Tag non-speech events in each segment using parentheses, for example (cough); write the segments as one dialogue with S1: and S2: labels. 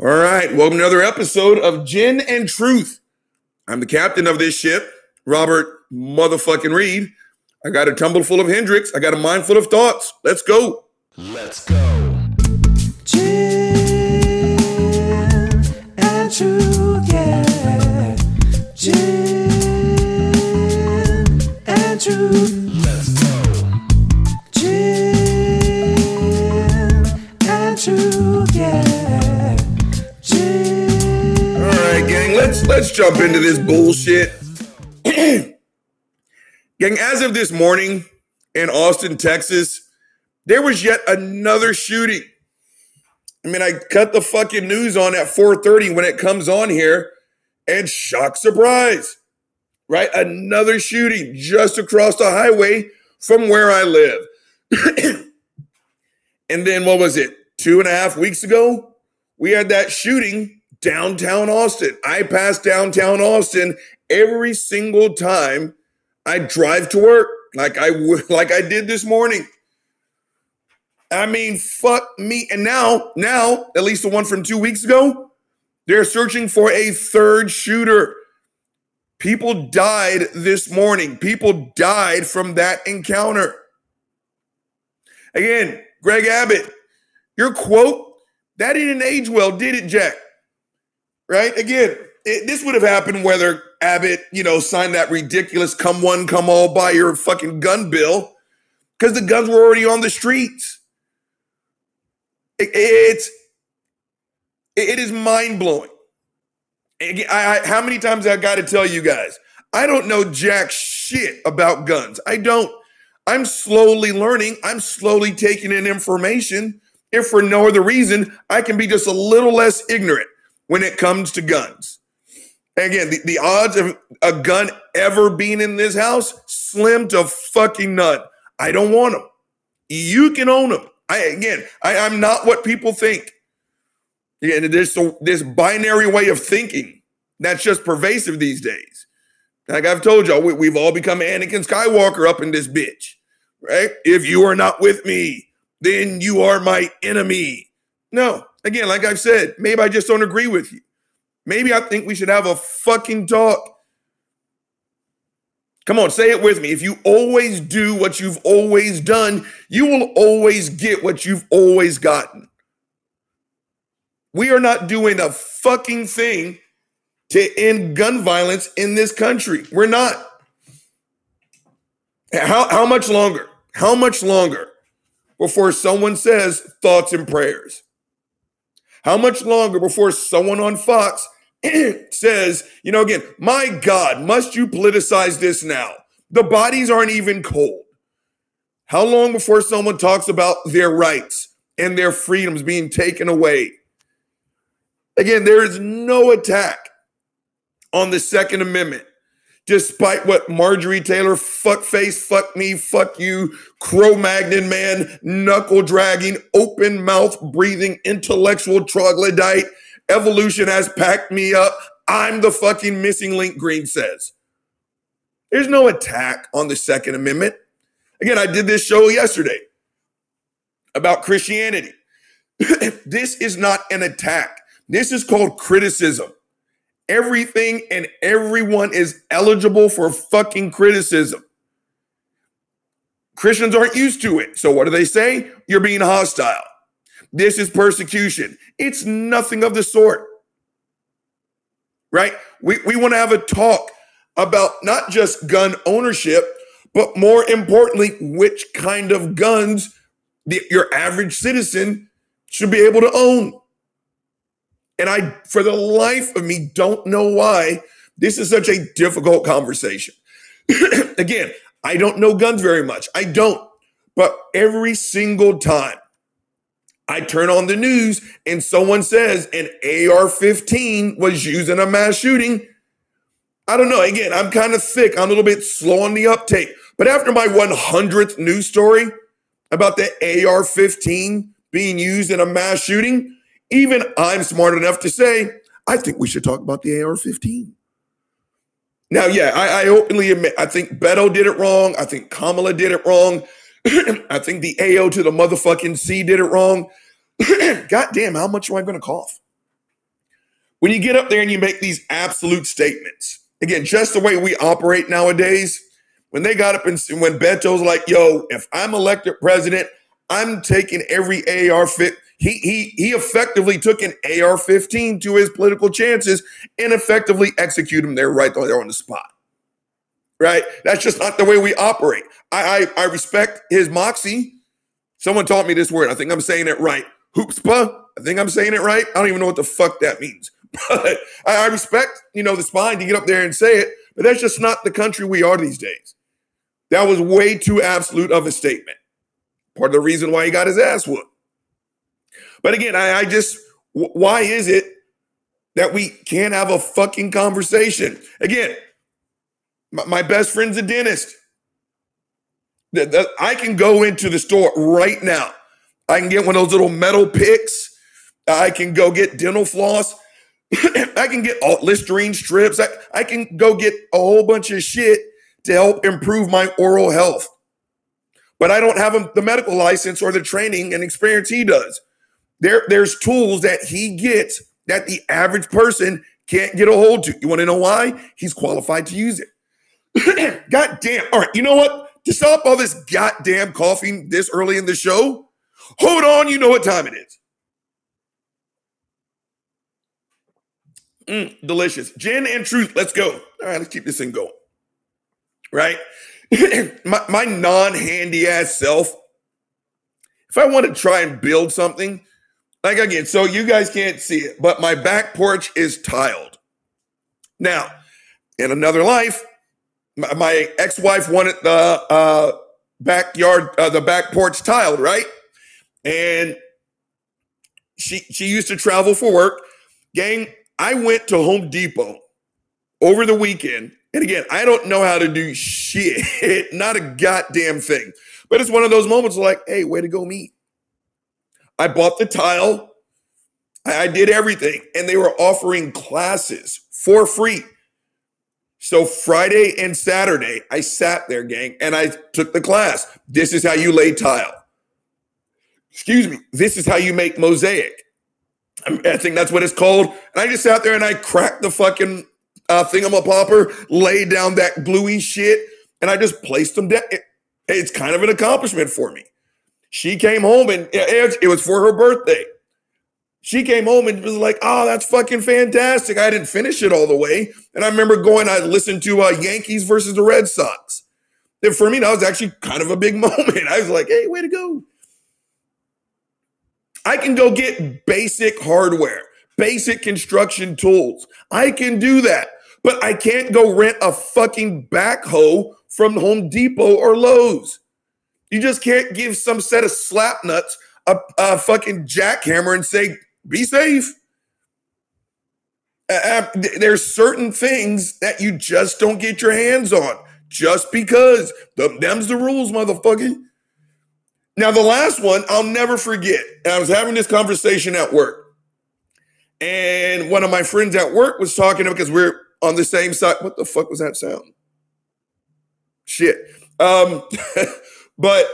S1: All right, welcome to another episode of Gin and Truth. I'm the captain of this ship, Robert motherfucking Reed. I got a tumble full of Hendrick's. I got a mind full of thoughts. Let's go.
S2: Let's go.
S3: Gin and truth, yeah. Gin
S2: let's
S1: jump into this bullshit. (clears throat) gang, as of this morning in Austin, Texas, there was yet another shooting. I mean, I cut the fucking news on at 4:30 when it comes on here, and shock surprise, right? Another shooting just across the highway from where I live. (clears throat) and then what was it? Two and a half weeks ago, we had that shooting downtown Austin. I pass downtown Austin every single time I drive to work, like I (laughs) like I did this morning. I mean, fuck me. And now, now, at least the one from two weeks ago, they're searching for a third shooter. People died this morning. People died from that encounter. Again, Greg Abbott, your quote, that didn't age well, did it, Jack? Right? Again, it, this would have happened whether Abbott, you know, signed that ridiculous come one, come all buy your fucking gun bill because the guns were already on the streets. It- it's it is mind blowing. How many times I got to tell you guys? I don't know jack shit about guns. I don't. I'm slowly learning. I'm slowly taking in information. If for no other reason, I can be just a little less ignorant when it comes to guns. Again, the, the odds of a gun ever being in this house slim to fucking none. I don't want them. You can own them. I again, I, I'm not what people think. Yeah, there's so this binary way of thinking that's just pervasive these days. Like I've told y'all, we, we've all become Anakin Skywalker up in this bitch, right? If you are not with me, then you are my enemy. No, again, like I've said, maybe I just don't agree with you. Maybe I think we should have a fucking talk. Come on, say it with me. If you always do what you've always done, you will always get what you've always gotten. We are not doing a fucking thing to end gun violence in this country. We're not. How, how much longer? How much longer before someone says thoughts and prayers? How much longer before someone on Fox (clears throat) says, you know, again, my God, must you politicize this now? The bodies aren't even cold. How long before someone talks about their rights and their freedoms being taken away? Again, there is no attack on the Second Amendment, despite what Marjorie Taylor, fuckface, fuck me, fuck you, Cro Magnon man, knuckle dragging, open mouth breathing, intellectual troglodyte, evolution has packed me up. I'm the fucking missing link, Greene says. There's no attack on the Second Amendment. Again, I did this show yesterday about Christianity. (clears throat) this is not an attack. This is called criticism. Everything and everyone is eligible for fucking criticism. Christians aren't used to it. So what do they say? You're being hostile. This is persecution. It's nothing of the sort. Right? We, we want to have a talk about not just gun ownership, but more importantly, which kind of guns the, your average citizen should be able to own. And I, for the life of me, don't know why this is such a difficult conversation. (clears throat) Again, I don't know guns very much. I don't. But every single time I turn on the news and someone says an AR 15 was used in a mass shooting, I don't know. Again, I'm kind of thick. I'm a little bit slow on the uptake. But after my 100th news story about the AR 15 being used in a mass shooting, even I'm smart enough to say, I think we should talk about the AR 15. Now, yeah, I, I openly admit, I think Beto did it wrong. I think Kamala did it wrong. (clears throat) I think the AO to the motherfucking C did it wrong. (clears throat) God damn, how much am I going to cough? when you get up there and you make these absolute statements, again, just the way we operate nowadays, when they got up and when Beto's like, yo, if I'm elected president, I'm taking every AR fit. He he he effectively took an AR-15 to his political chances and effectively executed him there right there on the spot. Right? That's just not the way we operate. I I, I respect his moxie. Someone taught me this word. I think I'm saying it right. Hoopspa. I think I'm saying it right. I don't even know what the fuck that means. (laughs) But I, I respect, you know, the spine to get up there and say it. But that's just not the country we are these days. That was way too absolute of a statement. Part of the reason why he got his ass whooped. But again, I, I just, why is it that we can't have a fucking conversation? Again, my, my best friend's a dentist. The- the- I can go into the store right now. I can get one of those little metal picks. I can go get dental floss. (laughs) I can get all Listerine strips. I, I can go get a whole bunch of shit to help improve my oral health. But I don't have a- the medical license or the training and experience he does. There, there's tools that he gets that the average person can't get a hold to. You want to know why? He's qualified to use it. (clears throat) God damn. All right, you know what? To stop all this goddamn coughing this early in the show, hold on, you know what time it is. Mm, delicious. Gin and truth. Let's go. All right, let's keep this thing going. Right? (clears throat) my my non-handy ass self. If I want to try and build something, like again, so you guys can't see it, but my back porch is tiled. Now, in another life, my, my ex-wife wanted the uh, backyard, uh, the back porch tiled, right? And she she used to travel for work. Gang, I went to Home Depot over the weekend. And again, I don't know how to do shit, (laughs) not a goddamn thing. But it's one of those moments like, hey, way to go, me. I bought the tile. I, I did everything. And they were offering classes for free. So Friday and Saturday, I sat there, gang, and I took the class. This is how you lay tile. Excuse me. This is how you make mosaic. I think that's what it's called. And I just sat there and I cracked the fucking uh, thingamapopper, laid down that gluey shit, and I just placed them down. It- it's kind of an accomplishment for me. She came home and it was for her birthday. She came home and was like, "Oh, that's fucking fantastic." I didn't finish it all the way, and I remember going. I listened to uh, Yankees versus the Red Sox. And for me, that was actually kind of a big (laughs) moment. I was like, "Hey, way to go!" I can go get basic hardware, basic construction tools. I can do that, but I can't go rent a fucking backhoe from Home Depot or Lowe's. You just can't give some set of slap nuts a, a fucking jackhammer and say, be safe. There's certain things that you just don't get your hands on just because. Them- them's the rules, motherfucker. Now, the last one I'll never forget. And I was having this conversation at work. And one of my friends at work was talking because we're on the same side. What the fuck was that sound? Shit. Um, (laughs) but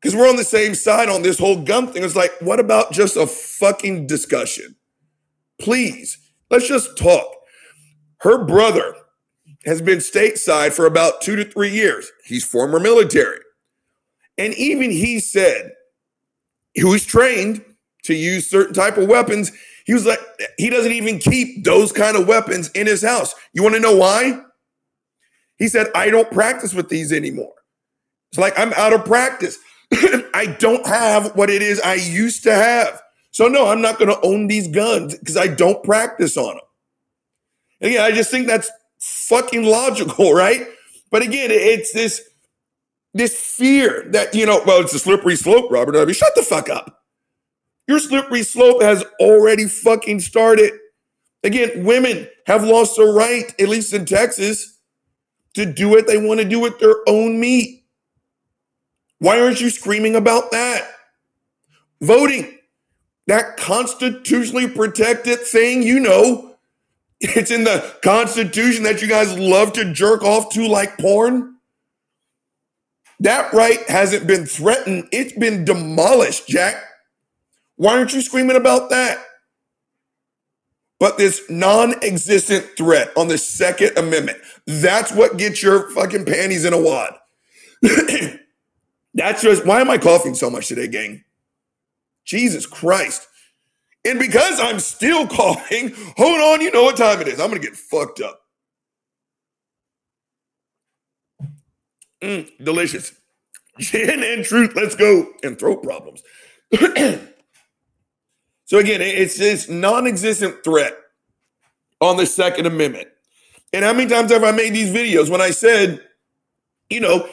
S1: because we're on the same side on this whole gun thing, it's like, what about just a fucking discussion? Please, let's just talk. Her brother has been stateside for about two to three years. He's former military. And even he said he was trained to use certain type of weapons. He was like, he doesn't even keep those kind of weapons in his house. You want to know why? He said, I don't practice with these anymore. It's like I'm out of practice. (clears throat) I don't have what it is I used to have. So no, I'm not going to own these guns because I don't practice on them. Again, I just think that's fucking logical, (laughs) right? But again, it's this this fear that you know, well, it's a slippery slope, Robert. Mean, shut the fuck up. Your slippery slope has already fucking started. Again, women have lost the right, at least in Texas, to do what they want to do with their own meat. Why aren't you screaming about that? Voting, that constitutionally protected thing, you know, it's in the Constitution that you guys love to jerk off to like porn. That right hasn't been threatened, it's been demolished, Jack. Why aren't you screaming about that? but this non-existent threat on the Second Amendment. That's what gets your fucking panties in a wad. (clears throat) That's just why am I coughing so much today, gang? Jesus Christ. And because I'm still (laughs) coughing, hold on, you know what time it is. I'm gonna get fucked up. Mm, delicious. (laughs) Gin and truth, let's go. And throat problems. (clears throat) so again, it's this non-existent threat on the Second Amendment. And how many times have I made these videos when I said, you know,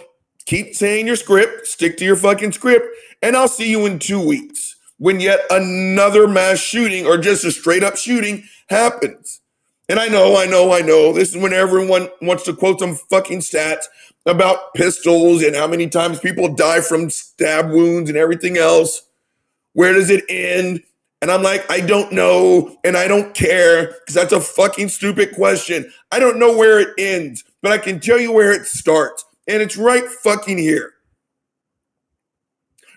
S1: keep saying your script, stick to your fucking script, and I'll see you in two weeks when yet another mass shooting or just a straight up shooting happens. And I know, I know, I know. This is when everyone wants to quote some fucking stats about pistols and how many times people die from stab wounds and everything else. Where does it end? And I'm like, I don't know and I don't care because that's a fucking stupid question. I don't know where it ends, but I can tell you where it starts. And it's right fucking here.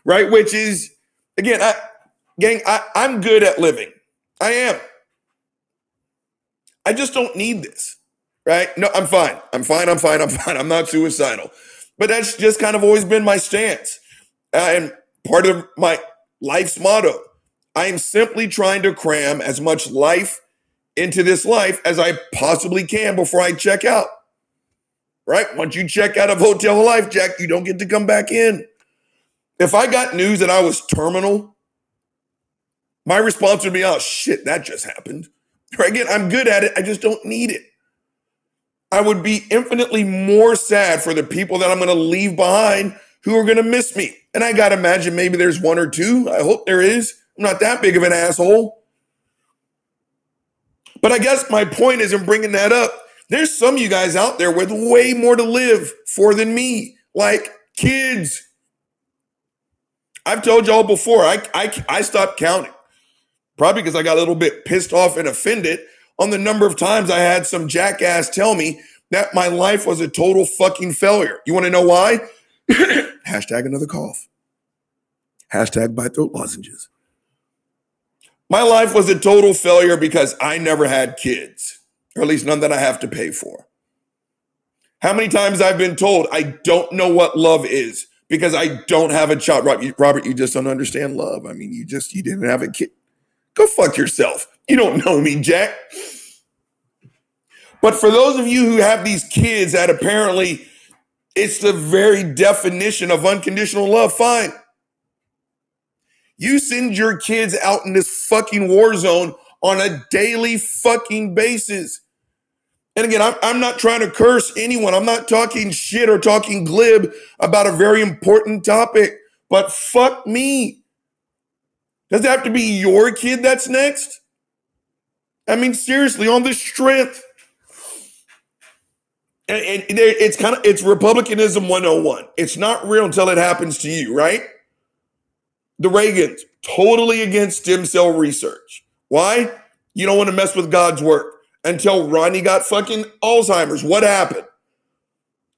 S1: Right? Which is, again, I, gang, I, I'm good at living. I am. I just don't need this. Right? No, I'm fine. I'm fine. I'm fine. I'm (laughs) fine. I'm not suicidal. But that's just kind of always been my stance. Uh, and part of my life's motto. I am simply trying to cram as much life into this life as I possibly can before I check out. Right? Once you check out of Hotel Life, Jack, you don't get to come back in. If I got news that I was terminal, my response would be, oh shit, that just happened. (laughs) Right? Again, I'm good at it. I just don't need it. I would be infinitely more sad for the people that I'm going to leave behind who are going to miss me. And I got to imagine maybe there's one or two. I hope there is. I'm not that big of an asshole. But I guess my point is in bringing that up. There's some of you guys out there with way more to live for than me, like kids. I've told y'all before, I, I, I stopped counting, probably because I got a little bit pissed off and offended on the number of times I had some jackass tell me that my life was a total fucking failure. You want to know why? (coughs) Hashtag another cough. Hashtag bite throat lozenges. My life was a total failure because I never had kids, or at least none that I have to pay for. How many times I've been told I don't know what love is because I don't have a child. Robert, you just don't understand love. I mean, you just you didn't have a kid. Go fuck yourself. You don't know me, Jack. But for those of you who have these kids that apparently it's the very definition of unconditional love, fine. You send your kids out in this fucking war zone on a daily fucking basis. And again, I'm, I'm not trying to curse anyone. I'm not talking shit or talking glib about a very important topic, but fuck me. Does it have to be your kid that's next? I mean, seriously, on the strength. And, and it's kind of it's republicanism 101. It's not real until it happens to you, right? The Reagans totally against stem cell research. Why? You don't want to mess with God's work. Until Ronnie got fucking Alzheimer's. What happened?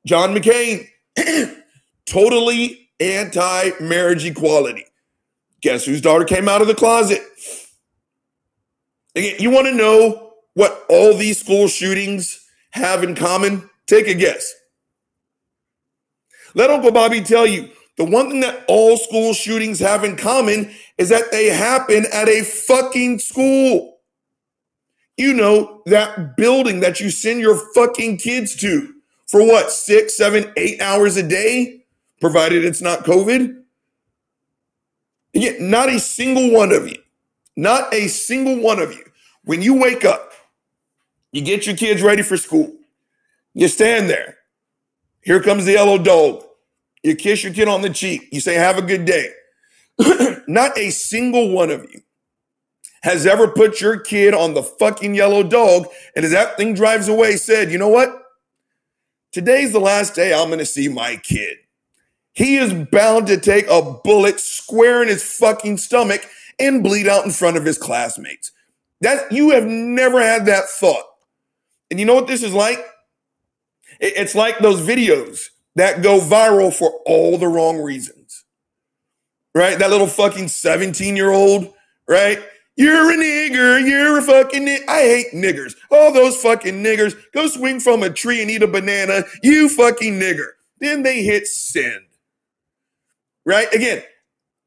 S1: John McCain, (clears throat) totally anti marriage equality. Guess whose daughter came out of the closet? Again, you want to know what all these school shootings have in common? Take a guess. Let Uncle Bobby tell you the one thing that all school shootings have in common is that they happen at a fucking school. You know, that building that you send your fucking kids to for what, six, seven, eight hours a day, provided it's not COVID. Yet, not a single one of you, not a single one of you, when you wake up, you get your kids ready for school, you stand there. Here comes the yellow dog. You kiss your kid on the cheek. You say, Have a good day. (coughs) Not a single one of you has ever put your kid on the fucking yellow dog and as that thing drives away said, You know what? Today's the last day I'm going to see my kid. He is bound to take a bullet square in his fucking stomach and bleed out in front of his classmates. That you have never had that thought. And you know what this is like? It's like those videos that go viral for all the wrong reasons. Right? That little fucking 17 year old, right? You're a nigger. You're a fucking ni- I hate niggers. All those fucking niggers. Go swing from a tree and eat a banana. You fucking nigger. Then they hit send. Right? Again,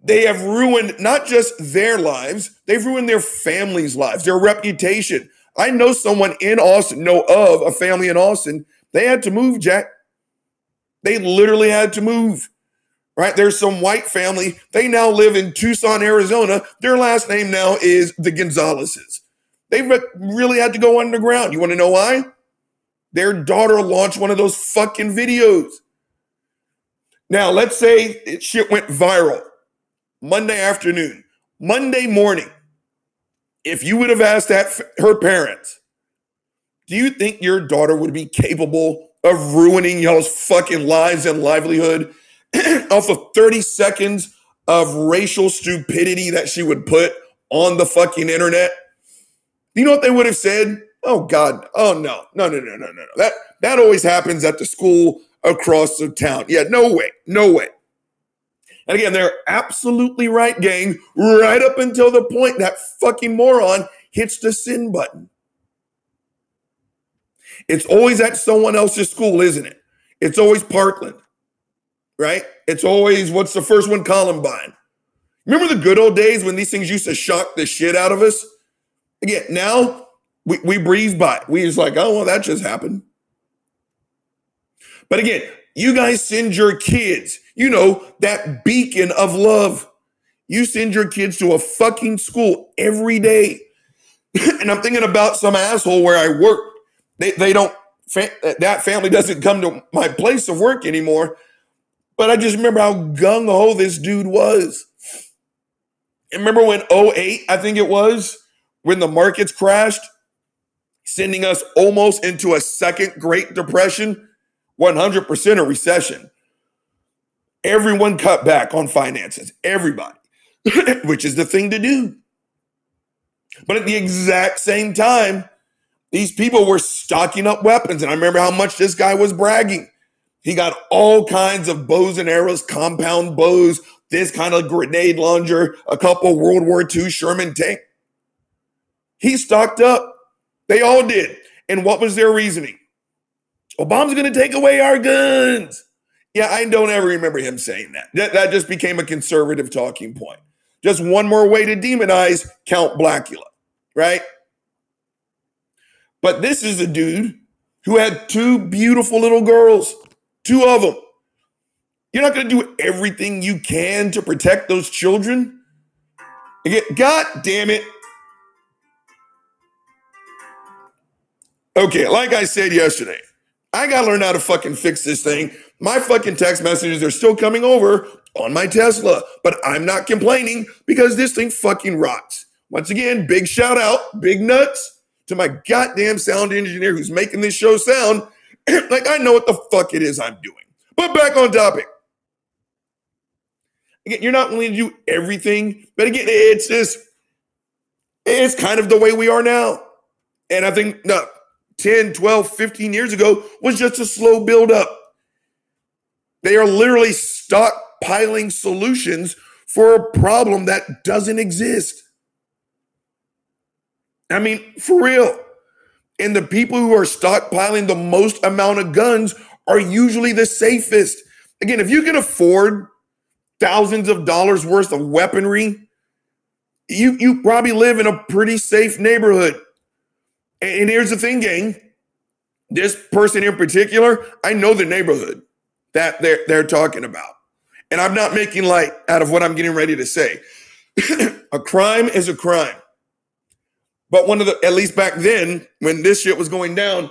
S1: they have ruined not just their lives, they've ruined their families' lives, their reputation. I know someone in Austin, know of a family in Austin. They had to move, Jack. They literally had to move right? There's some white family. They now live in Tucson, Arizona. Their last name now is the Gonzaleses. They re- really had to go underground. You want to know why? Their daughter launched one of those fucking videos. Now, let's say it shit went viral Monday afternoon, Monday morning. If you would have asked that her parents, do you think your daughter would be capable of ruining y'all's fucking lives and livelihood (clears throat) off of 30 seconds of racial stupidity that she would put on the fucking internet, you know what they would have said? Oh God, oh no, no, no, no, no, no. That that always happens at the school across the town. Yeah, no way, no way. And again, they're absolutely right, gang, right up until the point that fucking moron hits the sin button. It's always at someone else's school, isn't it? It's always Parkland right? It's always what's the first one? Columbine. Remember the good old days when these things used to shock the shit out of us? Again, now we, we breeze by. We just like, oh, well, that just happened. But again, you guys send your kids, you know, that beacon of love. You send your kids to a fucking school every day. (laughs) and I'm thinking about some asshole where I work. They, they don't, that family doesn't come to my place of work anymore but I just remember how gung ho this dude was. And remember when 08, I think it was, when the markets crashed, sending us almost into a second Great Depression, 100% a recession. Everyone cut back on finances, everybody, (laughs) which is the thing to do. But at the exact same time, these people were stocking up weapons. And I remember how much this guy was bragging. He got all kinds of bows and arrows, compound bows, this kind of grenade launcher, a couple World War II Sherman tank. He stocked up. They all did. And what was their reasoning? Obama's going to take away our guns. Yeah, I don't ever remember him saying that. that. That just became a conservative talking point. Just one more way to demonize Count Blackula, right? But this is a dude who had two beautiful little girls. Two of them. You're not going to do everything you can to protect those children. Again, God damn it. Okay, like I said yesterday, I got to learn how to fucking fix this thing. My fucking text messages are still coming over on my Tesla, but I'm not complaining because this thing fucking rocks. Once again, big shout out, big nuts to my goddamn sound engineer who's making this show sound (clears throat) like I know what the fuck it is I'm doing. But back on topic. Again, you're not willing to do everything, but again, it's just it's kind of the way we are now. And I think no, 10, 12, 15 years ago was just a slow build up. They are literally stockpiling solutions for a problem that doesn't exist. I mean, for real. And the people who are stockpiling the most amount of guns are usually the safest. Again, if you can afford thousands of dollars worth of weaponry, you you probably live in a pretty safe neighborhood. And, and here's the thing, gang. This person in particular, I know the neighborhood that they're they're talking about. And I'm not making light out of what I'm getting ready to say. (clears throat) a crime is a crime. But one of the, at least back then, when this shit was going down,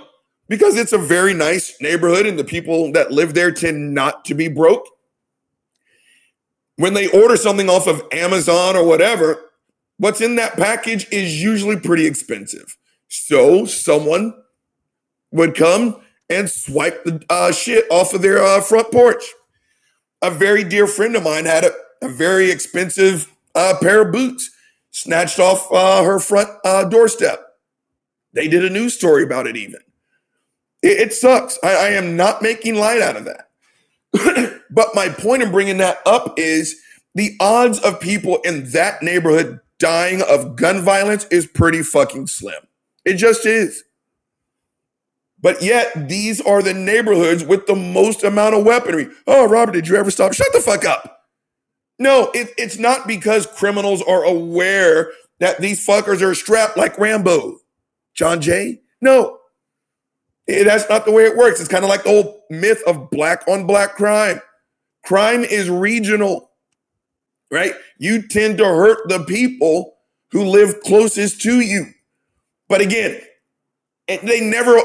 S1: because it's a very nice neighborhood and the people that live there tend not to be broke. When they order something off of Amazon or whatever, what's in that package is usually pretty expensive. So someone would come and swipe the uh, shit off of their uh, front porch. A very dear friend of mine had a, a very expensive uh, pair of boots snatched off uh, her front uh, doorstep. They did a news story about it, even. It, it sucks. I, I am not making light out of that. (clears throat) but my point in bringing that up is the odds of people in that neighborhood dying of gun violence is pretty fucking slim. It just is. But yet, these are the neighborhoods with the most amount of weaponry. Oh, Robert, did you ever stop? Shut the fuck up. No, it, it's not because criminals are aware that these fuckers are strapped like Rambo. John Jay? No. Eh, that's not the way it works. It's kind of like the whole myth of black on black crime. Crime is regional, right? You tend to hurt the people who live closest to you. But again, they never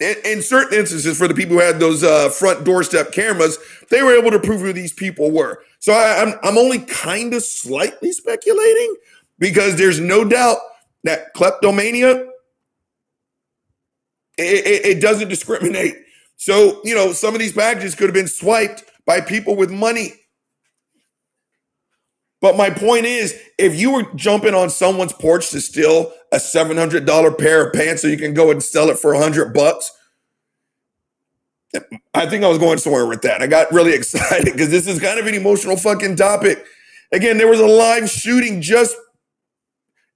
S1: in, in certain instances for the people who had those uh, front doorstep cameras they were able to prove who these people were. So I, I'm, I'm only kind of slightly speculating because there's no doubt that kleptomania it, it, it doesn't discriminate. So you know some of these packages could have been swiped by people with money but my point is, if you were jumping on someone's porch to steal a seven hundred dollar pair of pants so you can go and sell it for a hundred bucks, I think I was going somewhere with that. I got really (laughs) excited because this is kind of an emotional fucking topic. Again, there was a live shooting just.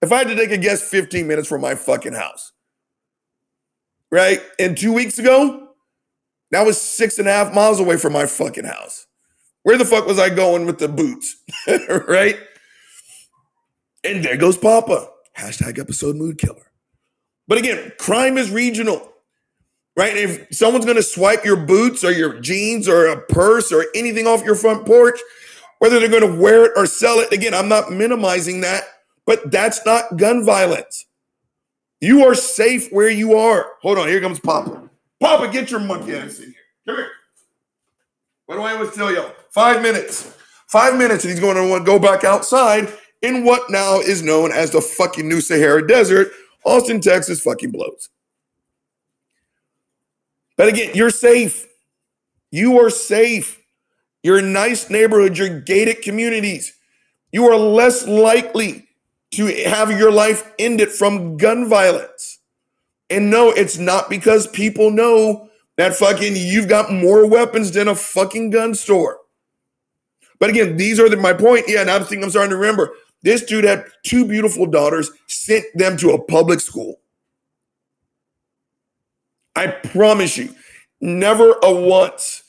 S1: If I had to take a guess, fifteen minutes from my fucking house, right? And two weeks ago, that was six and a half miles away from my fucking house. Where the fuck was I going with the boots? (laughs) right? And there goes Papa. Hashtag episode mood killer. But again, crime is regional, right? If someone's going to swipe your boots or your jeans or a purse or anything off your front porch, whether they're going to wear it or sell it, again, I'm not minimizing that, but that's not gun violence. You are safe where you are. Hold on, here comes Papa. Papa, get your monkey ass in here. Come here. What do I always tell y'all? Five minutes. Five minutes, and he's going to go back outside in what now is known as the fucking New Sahara Desert. Austin, Texas fucking blows. But again, you're safe. You are safe. You're in nice neighborhoods, you're gated communities. You are less likely to have your life ended from gun violence. And no, it's not because people know that fucking you've got more weapons than a fucking gun store. But again, these are the, my point. Yeah, and I'm thinking I'm starting to remember. This dude had two beautiful daughters, sent them to a public school. I promise you, never a once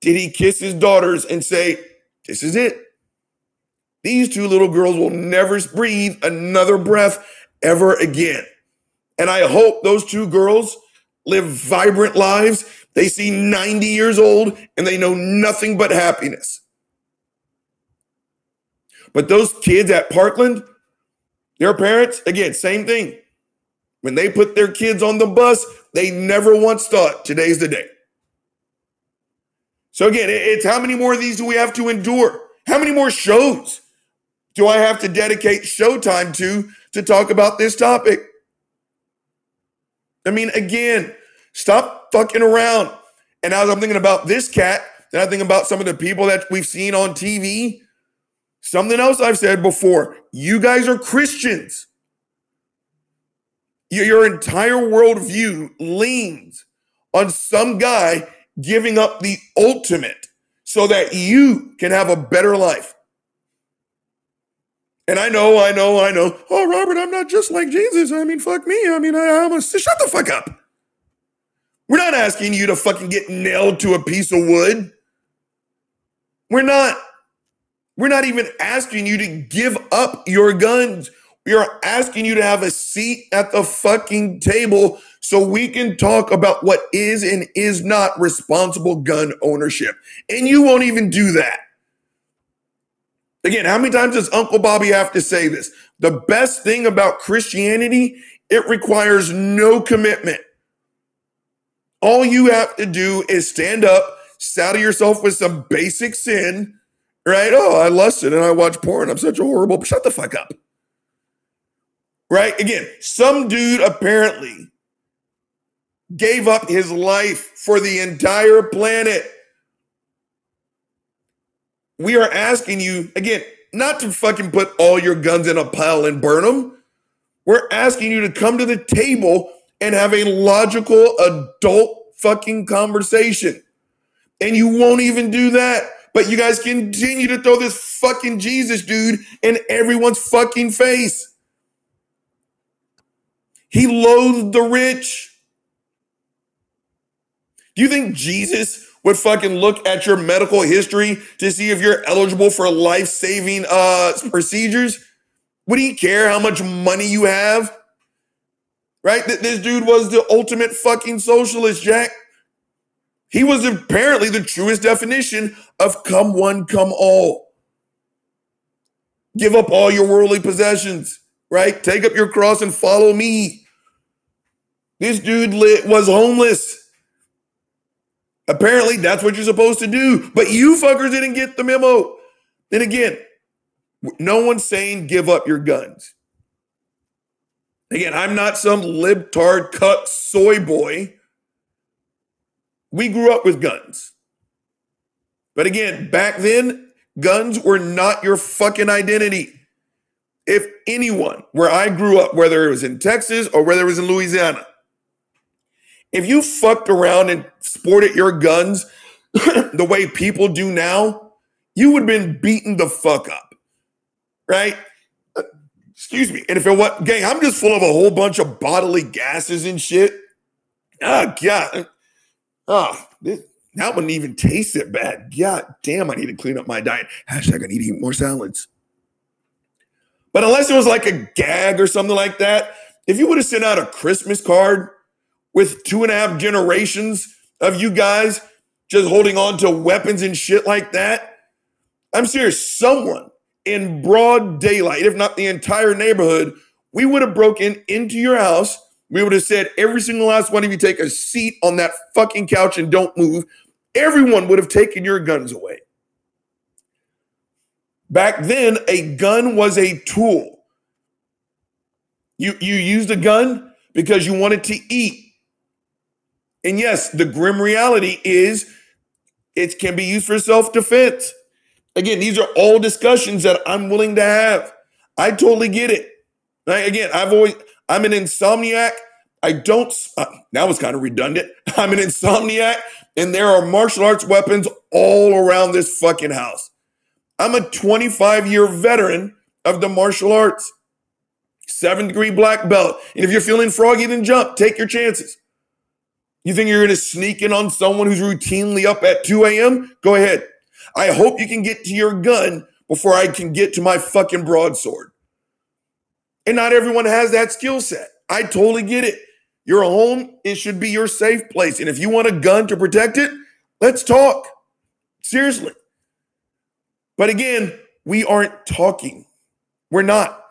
S1: did he kiss his daughters and say, This is it. These two little girls will never breathe another breath ever again. And I hope those two girls live vibrant lives. They see 90 years old and they know nothing but happiness. But those kids at Parkland, their parents, again, same thing. When they put their kids on the bus, they never once thought today's the day. So again, it's how many more of these do we have to endure? How many more shows do I have to dedicate showtime to to talk about this topic? I mean, again, stop fucking around. And as I'm thinking about this cat, then I think about some of the people that we've seen on TV. Something else I've said before you guys are Christians. Your, entire worldview leans on some guy giving up the ultimate so that you can have a better life. And I know, I know, I know. Oh, Robert, I'm not just like Jesus. I mean, fuck me. I mean, I, I'm a shut the fuck up. We're not asking you to fucking get nailed to a piece of wood. We're not. We're not even asking you to give up your guns. We are asking you to have a seat at the fucking table so we can talk about what is and is not responsible gun ownership. And you won't even do that. Again, how many times does Uncle Bobby have to say this? The best thing about Christianity, it requires no commitment. All you have to do is stand up, saddle yourself with some basic sin, right? Oh, I lusted and I watch porn. I'm such a horrible. Shut the fuck up. Right? Again, some dude apparently gave up his life for the entire planet. We are asking you, again, not to fucking put all your guns in a pile and burn them. We're asking you to come to the table and have a logical adult fucking conversation. And you won't even do that But you guys continue to throw this fucking Jesus dude in everyone's fucking face. He loathed the rich. Do you think Jesus would fucking look at your medical history to see if you're eligible for life saving uh, procedures? Would he care how much money you have? Right? Th- This dude was the ultimate fucking socialist, Jack. He was apparently the truest definition of come one, come all. Give up all your worldly possessions, right? Take up your cross and follow me. This dude lit, was homeless. Apparently, that's what you're supposed to do. But you fuckers didn't get the memo. Then again, no one's saying give up your guns. Again, I'm not some libtard cut soy boy. We grew up with guns. But again, back then, guns were not your fucking identity. If anyone, where I grew up, whether it was in Texas or whether it was in Louisiana, if you fucked around and sported your guns (clears throat) the way people do now, you would have been beaten the fuck up. Right? Excuse me. And if it what gang, I'm just full of a whole bunch of bodily gases and shit. Oh god. Oh, this, that wouldn't even taste that bad. God damn, I need to clean up my diet. Hashtag I need to eat more salads. But unless it was like a gag or something like that, if you would have sent out a Christmas card with two and a half generations of you guys just holding on to weapons and shit like that, I'm serious, someone in broad daylight, if not the entire neighborhood, we would have broken into your house. We would have said, every single last one of you take a seat on that fucking couch and don't move. Everyone would have taken your guns away. Back then, a gun was a tool. You, you used a gun because you wanted to eat. And yes, the grim reality is it can be used for self defense. Again, these are all discussions that I'm willing to have. I totally get it. Right? Again, I've always, I'm an insomniac. I don't, uh, that was kind of redundant. (laughs) I'm an insomniac, and there are martial arts weapons all around this fucking house. I'm a 25 year veteran of the martial arts, seven degree black belt. And if you're feeling froggy, then jump, take your chances. You think you're going to sneak in on someone who's routinely up at 2 a.m.? Go ahead. I hope you can get to your gun before I can get to my fucking broadsword. And not everyone has that skill set. I totally get it. Your home, it should be your safe place. And if you want a gun to protect it, let's talk. Seriously. But again, we aren't talking. We're not.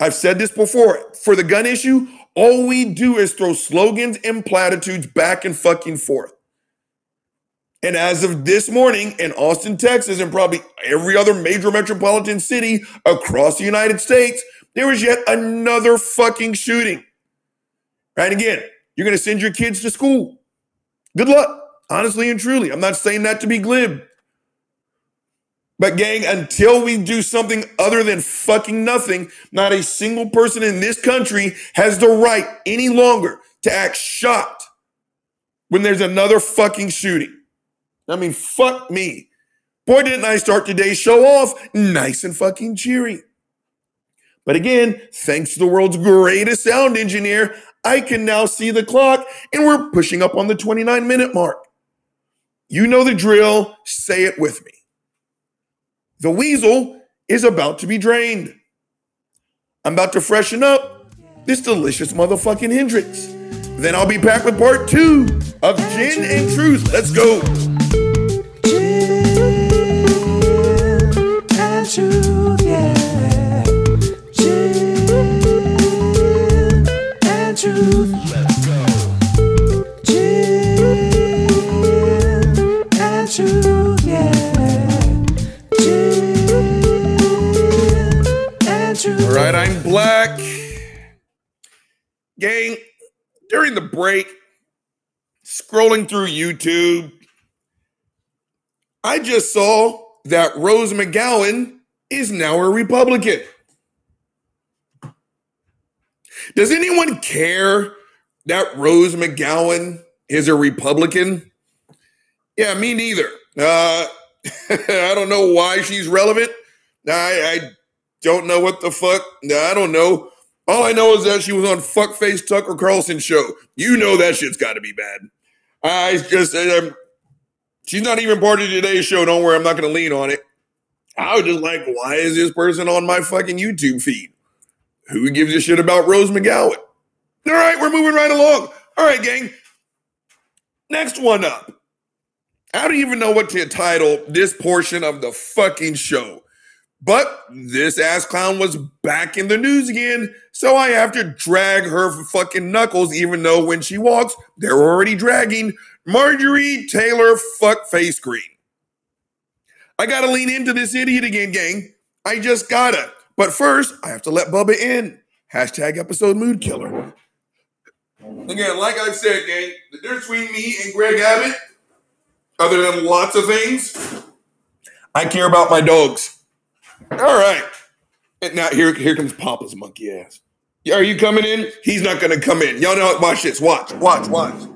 S1: I've said this before. For the gun issue, all we do is throw slogans and platitudes back and fucking forth. And as of this morning in Austin, Texas, and probably every other major metropolitan city across the United States, there was yet another fucking shooting. Right again, you're going to send your kids to school. Good luck, honestly and truly. I'm not saying that to be glib. But, gang, until we do something other than fucking nothing, not a single person in this country has the right any longer to act shocked when there's another fucking shooting. I mean, fuck me. Boy, didn't I start today's show off nice and fucking cheery. But again, thanks to the world's greatest sound engineer, I can now see the clock and we're pushing up on the 29 minute mark. You know the drill. Say it with me. The weasel is about to be drained. I'm about to freshen up this delicious motherfucking Hendrick's. Then I'll be back with part two of Gin and Truth. Let's go. I'm black. Gang, during the break, scrolling through YouTube, I just saw that Rose McGowan is now a Republican. Does anyone care that Rose McGowan is a Republican? Yeah, me neither. Uh, (laughs) I don't know why she's relevant. I, I don't know what the fuck. I don't know. All I know is that she was on Fuckface Tucker Carlson show. You know that shit's got to be bad. I just, um, she's not even part of today's show. Don't worry, I'm not going to lean on it. I was just like, why is this person on my fucking YouTube feed? Who gives a shit about Rose McGowan? All right, we're moving right along. All right, gang. Next one up. I don't even know what to title this portion of the fucking show. But this ass clown was back in the news again, so I have to drag her fucking knuckles, even though when she walks, they're already dragging Marjorie Taylor fuckface Greene. I gotta lean into this idiot again, gang. I just gotta. But first, I have to let Bubba in. Hashtag episode mood killer. Again, like I've said, gang, the difference between me and Greg Abbott, other than lots of things, I care about my dogs. All right. And now here, here comes Papa's monkey ass. Are you coming in? He's not gonna come in. Y'all know watch this. Watch, watch, watch.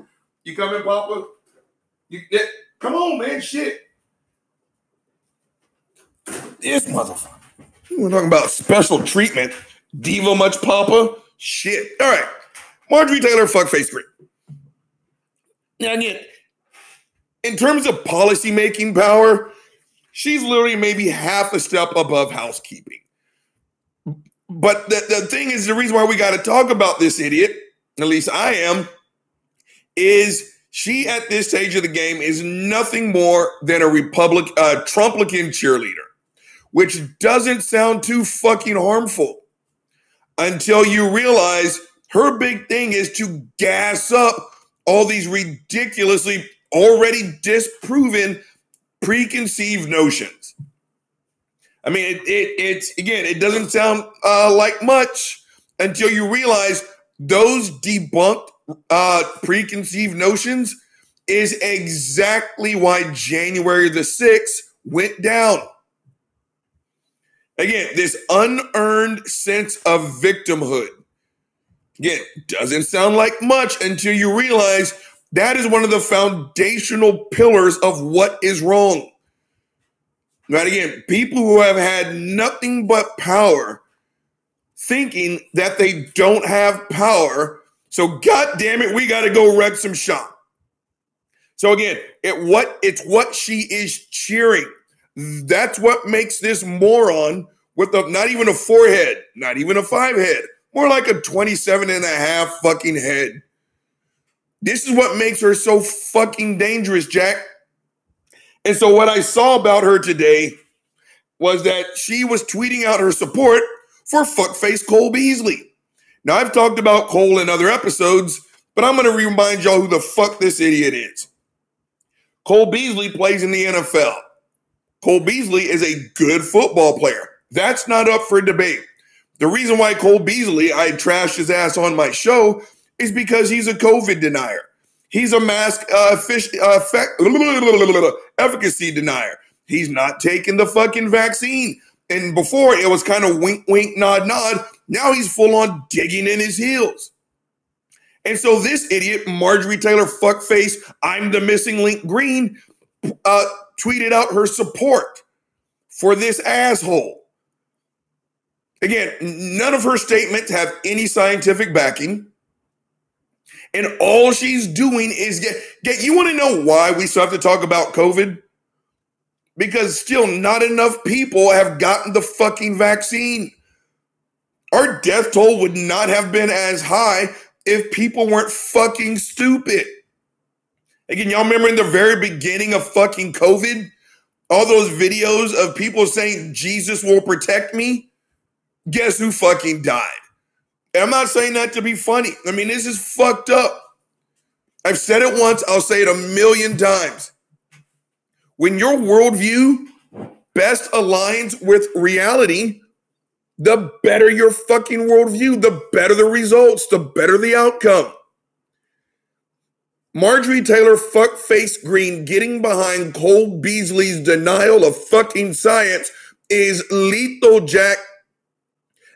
S1: You coming, Papa? You yeah, come on, man. Shit. This motherfucker. We're talking about special treatment. Diva much Papa? Shit. All right. Marjorie Taylor, fuckface Greene. Now in terms of policy making power, she's literally maybe half a step above housekeeping. But the, the thing is, the reason why we got to talk about this idiot, at least I am, is she at this stage of the game is nothing more than a Republic, uh, Trumplican cheerleader, which doesn't sound too fucking harmful until you realize her big thing is to gas up all these ridiculously already disproven preconceived notions. I mean, it, it, it's again, it doesn't sound uh, like much until you realize those debunked uh, preconceived notions is exactly why January the 6th went down. Again, this unearned sense of victimhood. Again, doesn't sound like much until you realize that is one of the foundational pillars of what is wrong. Right again, people who have had nothing but power thinking that they don't have power. So god damn it, we gotta go wreck some shop. So again, it what it's what she is cheering. That's what makes this moron with a, not even a forehead, not even a five head, more like a 27 and a half fucking head. This is what makes her so fucking dangerous, Jack. And so, what I saw about her today was that she was tweeting out her support for fuckface Cole Beasley. Now, I've talked about Cole in other episodes, but I'm going to remind y'all who the fuck this idiot is. Cole Beasley plays in the NFL. Cole Beasley is a good football player. That's not up for debate. The reason why Cole Beasley, I trashed his ass on my show, is because he's a COVID denier. He's a mask uh, fish, uh, (laughs) efficacy denier. He's not taking the fucking vaccine. And before it was kind of wink, wink, nod, nod. Now he's full on digging in his heels. And so this idiot, Marjorie Taylor fuckface, I'm the missing link Greene, uh, tweeted out her support for this asshole. Again, none of her statements have any scientific backing. And all she's doing is get, get you want to know why we still have to talk about COVID? Because still not enough people have gotten the fucking vaccine. Our death toll would not have been as high if people weren't fucking stupid. Again, y'all remember in the very beginning of fucking COVID, all those videos of people saying Jesus will protect me? Guess who fucking died? I'm not saying that to be funny. I mean, this is fucked up. I've said it once, I'll say it a million times. When your worldview best aligns with reality, the better your fucking worldview, the better the results, the better the outcome. Marjorie Taylor fuckface Greene getting behind Cole Beasley's denial of fucking science is lethal, Jack.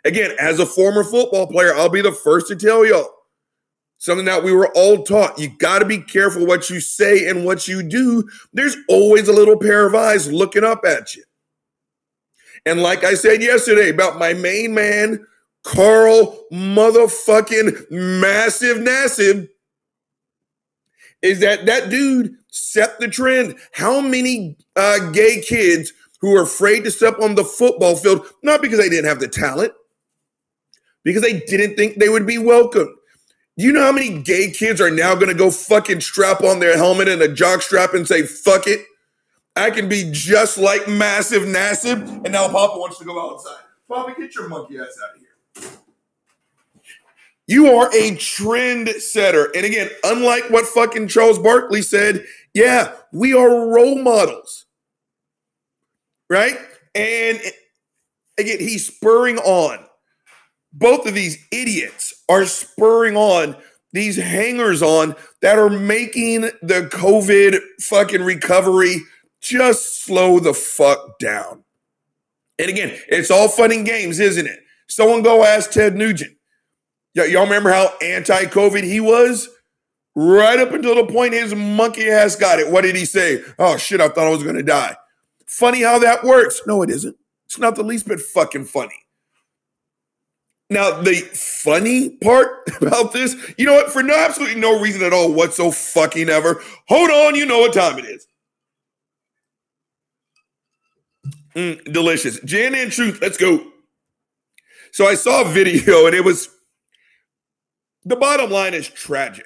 S1: Again, as a former football player, I'll be the first to tell y'all something that we were all taught. You got to be careful what you say and what you do. There's always a little pair of eyes looking up at you. And like I said yesterday about my main man, Carl motherfucking massive Nassib, is that that dude set the trend. How many uh, gay kids who are afraid to step on the football field, not because they didn't have the talent, because they didn't think they would be welcome. Do you know how many gay kids are now going to go fucking strap on their helmet and a jock strap and say, fuck it? I can be just like massive Nassib. And now Papa wants to go outside. Papa, get your monkey ass out of here. You are a trend setter. And again, unlike what fucking Charles Barkley said, yeah, we are role models. Right? And again, he's spurring on. Both of these idiots are spurring on these hangers on that are making the COVID fucking recovery just slow the fuck down. And again, it's all fun and games, isn't it? Someone go ask Ted Nugent. Y- y'all remember how anti COVID he was? Right up until the point his monkey ass got it. What did he say? Oh shit, I thought I was gonna die. Funny how that works. No, it isn't. It's not the least bit fucking funny. Now, the funny part (laughs) about this, you know what? For no absolutely no reason at all, what's so fucking ever. Hold on, you know what time it is. Mm, delicious. Gin and truth. Let's go. So I saw a video and it was the bottom line is tragic.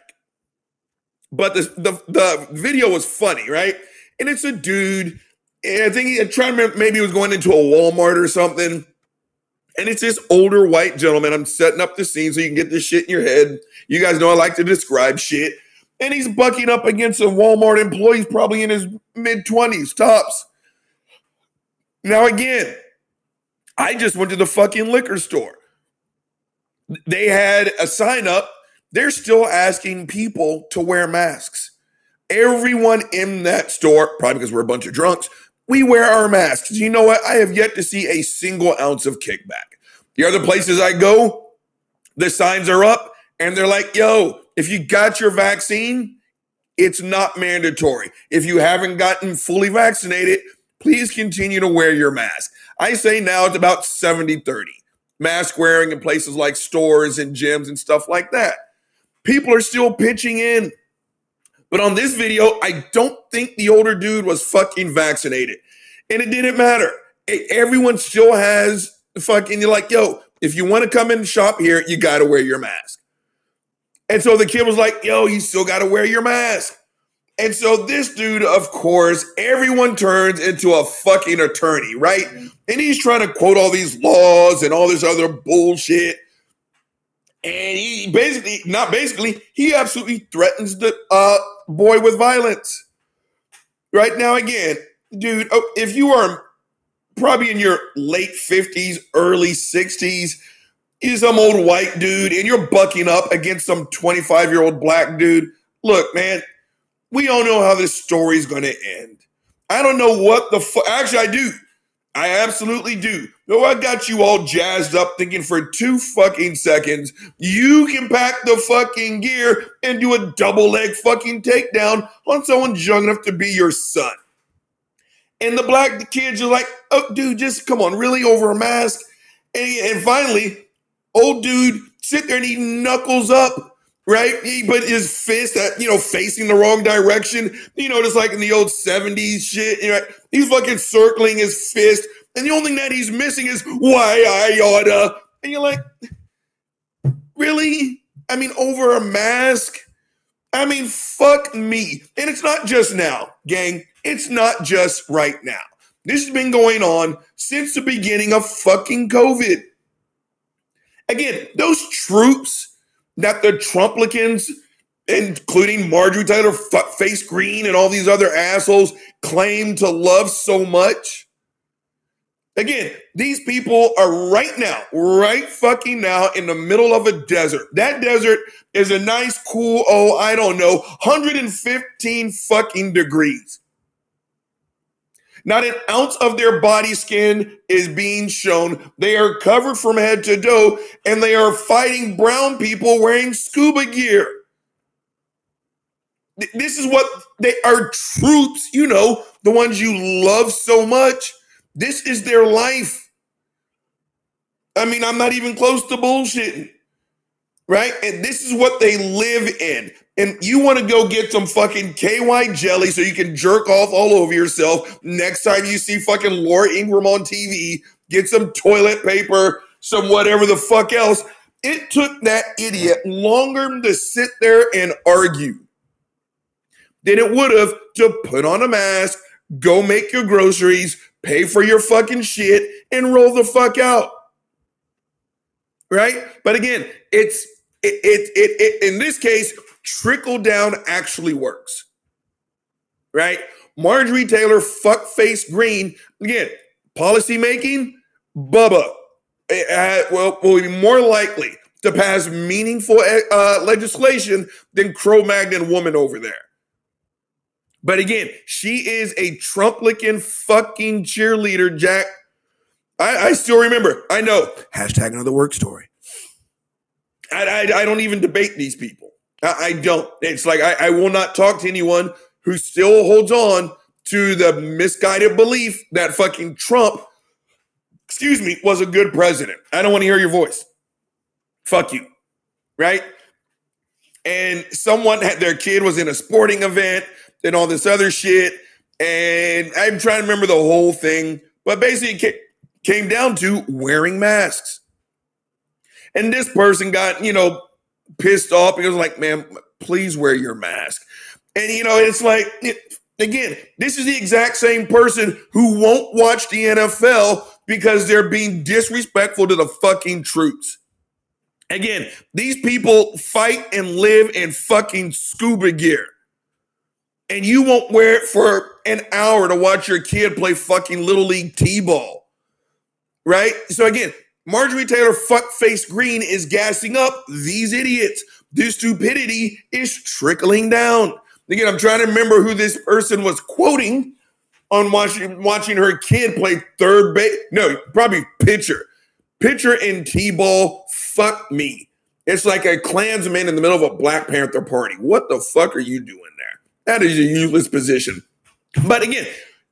S1: But the, the, the video was funny, right? And it's a dude, and I think he, I'm trying to remember, maybe he was going into a Walmart or something. And it's this older white gentleman. I'm setting up the scene so you can get this shit in your head. You guys know I like to describe shit. And he's bucking up against a Walmart employee, he's probably in his mid 20s, tops. Now, again, I just went to the fucking liquor store. They had a sign up. They're still asking people to wear masks. Everyone in that store, probably because we're a bunch of drunks, we wear our masks. You know what? I have yet to see a single ounce of kickback. The other places I go, the signs are up and they're like, yo, if you got your vaccine, it's not mandatory. If you haven't gotten fully vaccinated, please continue to wear your mask. I say now it's about 70 30. Mask wearing in places like stores and gyms and stuff like that. People are still pitching in. But on this video, I don't think the older dude was fucking vaccinated. And it didn't matter. Everyone still has fucking, you're like, yo, if you want to come in and shop here, you got to wear your mask. And so the kid was like, yo, you still got to wear your mask. And so this dude, of course, everyone turns into a fucking attorney, right? Mm-hmm. And he's trying to quote all these laws and all this other bullshit. And he basically, not basically, he absolutely threatens the uh, boy with violence. Right now, again, dude, oh, if you are probably in your late 50s, early 60s, you're some old white dude and you're bucking up against some 25 year old black dude, look, man, we don't know how this story's going to end. I don't know what the fuck. Actually, I do. I absolutely do. Though I got you all jazzed up thinking for two fucking seconds you can pack the fucking gear and do a double leg fucking takedown on someone young enough to be your son. And the black kids are like, oh, dude, just come on, really over a mask. And, and finally, old dude sit there and he knuckles up right? He put his fist at, you know, facing the wrong direction. You know, just like in the old 70s shit. You know, he's fucking circling his fist. And the only thing that he's missing is why I oughta. And you're like, really? I mean, over a mask? I mean, fuck me. And it's not just now, gang. It's not just right now. This has been going on since the beginning of fucking COVID. Again, those troops that the Trumplicans, including Marjorie Taylor Face Greene and all these other assholes, claim to love so much. Again, these people are right now, right fucking now in the middle of a desert. That desert is a nice, cool, oh, I don't know, 115 fucking degrees. Not an ounce of their body skin is being shown. They are covered from head to toe and they are fighting brown people wearing scuba gear. this is what they are troops, you know, the ones you love so much. This is their life. I mean, I'm not even close to bullshitting. Right? And this is what they live in. And you want to go get some fucking KY jelly so you can jerk off all over yourself next time you see fucking Laura Ingraham on TV, get some toilet paper, some whatever the fuck else. It took that idiot longer to sit there and argue than it would have to put on a mask, go make your groceries, pay for your fucking shit, and roll the fuck out. Right? But again, it's it it, it, it in this case, trickle down actually works. Right? Marjorie Taylor fuckface Greene, again, policy making, Bubba, uh, well, will be more likely to pass meaningful uh, legislation than Cro-Magnon woman over there. But again, she is a Trump licking fucking cheerleader, Jack. I, I, still remember. I know. Hashtag another work story. I, I, I don't even debate these people. I, I don't. It's like I, I will not talk to anyone who still holds on to the misguided belief that fucking Trump, excuse me, was a good president. I don't want to hear your voice. Fuck you. Right? And someone had their kid was in a sporting event and all this other shit. And I'm trying to remember the whole thing, but basically it came down to wearing masks. And this person got, you know, pissed off because like, man, please wear your mask. And you know, it's like again, this is the exact same person who won't watch the NFL because they're being disrespectful to the fucking troops. Again, these people fight and live in fucking scuba gear and you won't wear it for an hour to watch your kid play fucking little league t-ball right so again marjorie taylor fuckface Greene is gassing up these idiots this stupidity is trickling down again i'm trying to remember who this person was quoting on watching watching her kid play third base no probably pitcher pitcher in t-ball fuck me it's like a klansman in the middle of a black panther party what the fuck are you doing there? that is a useless position. But again,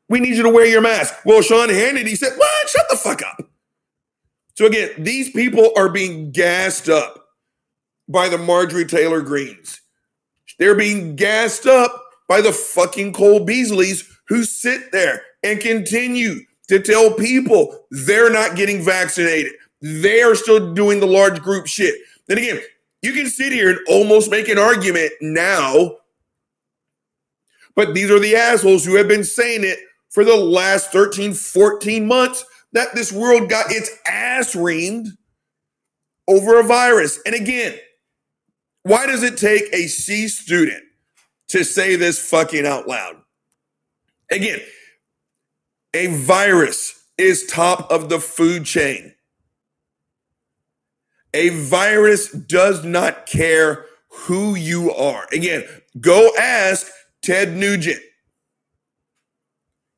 S1: we need you to wear your mask. Well, Sean Hannity said, What? Shut the fuck up. So again, these people are being gassed up by the Marjorie Taylor Greenes. They're being gassed up by the fucking Cole Beasleys who sit there and continue to tell people they're not getting vaccinated. They are still doing the large group shit. Then again, you can sit here and almost make an argument now but these are the assholes who have been saying it for the last 13, 14 months that this world got its ass reamed over a virus. And again, why does it take a C student to say this fucking out loud? Again, a virus is top of the food chain. A virus does not care who you are. Again, go ask Ted Nugent.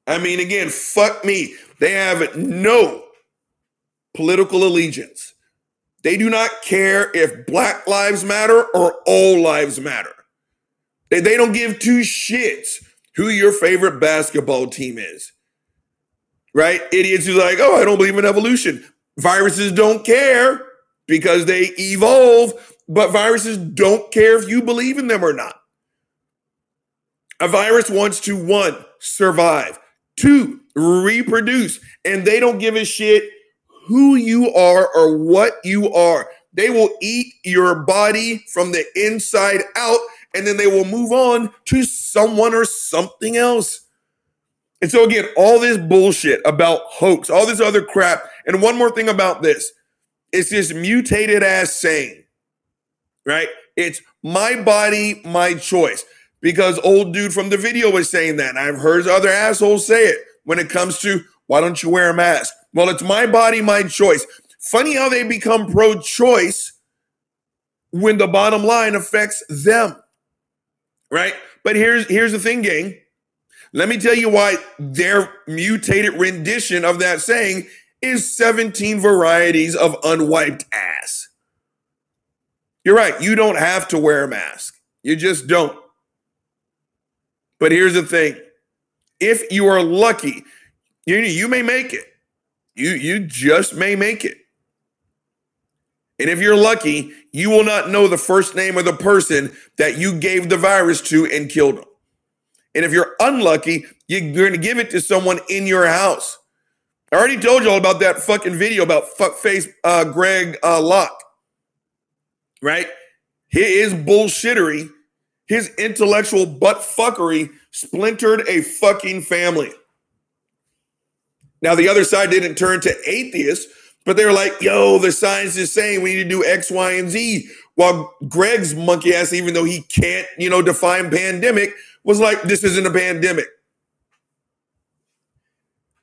S1: I mean, again, fuck me. They have no political allegiance. They do not care if Black Lives Matter or all lives matter. They, they don't give two shits who your favorite basketball team is. Right? Idiots who like, oh, I don't believe in evolution. Viruses don't care because they evolve, but viruses don't care if you believe in them or not. A virus wants to one, survive, two, reproduce, and they don't give a shit who you are or what you are. They will eat your body from the inside out and then they will move on to someone or something else. And so, again, all this bullshit about hoax, all this other crap. And one more thing about this it's this mutated ass saying, right? It's my body, my choice because old dude from the video was saying that. I've heard other assholes say it when it comes to why don't you wear a mask? Well, it's my body, my choice. Funny how they become pro choice when the bottom line affects them. Right? But here's here's the thing, gang. Let me tell you why their mutated rendition of that saying is 17 varieties of unwiped ass. You're right. You don't have to wear a mask. You just don't. But here's the thing if you are lucky, you, you may make it. You, you just may make it. And if you're lucky, you will not know the first name of the person that you gave the virus to and killed them. And if you're unlucky, you're going to give it to someone in your house. I already told you all about that fucking video about fuckface uh, Greg uh, Locke, right? His bullshittery, his intellectual butt fuckery splintered a fucking family. Now, the other side didn't turn to atheists, but they were like, yo, the science is saying we need to do X, Y, and Z. While Greg's monkey ass, even though he can't, you know, define pandemic, was like, this isn't a pandemic.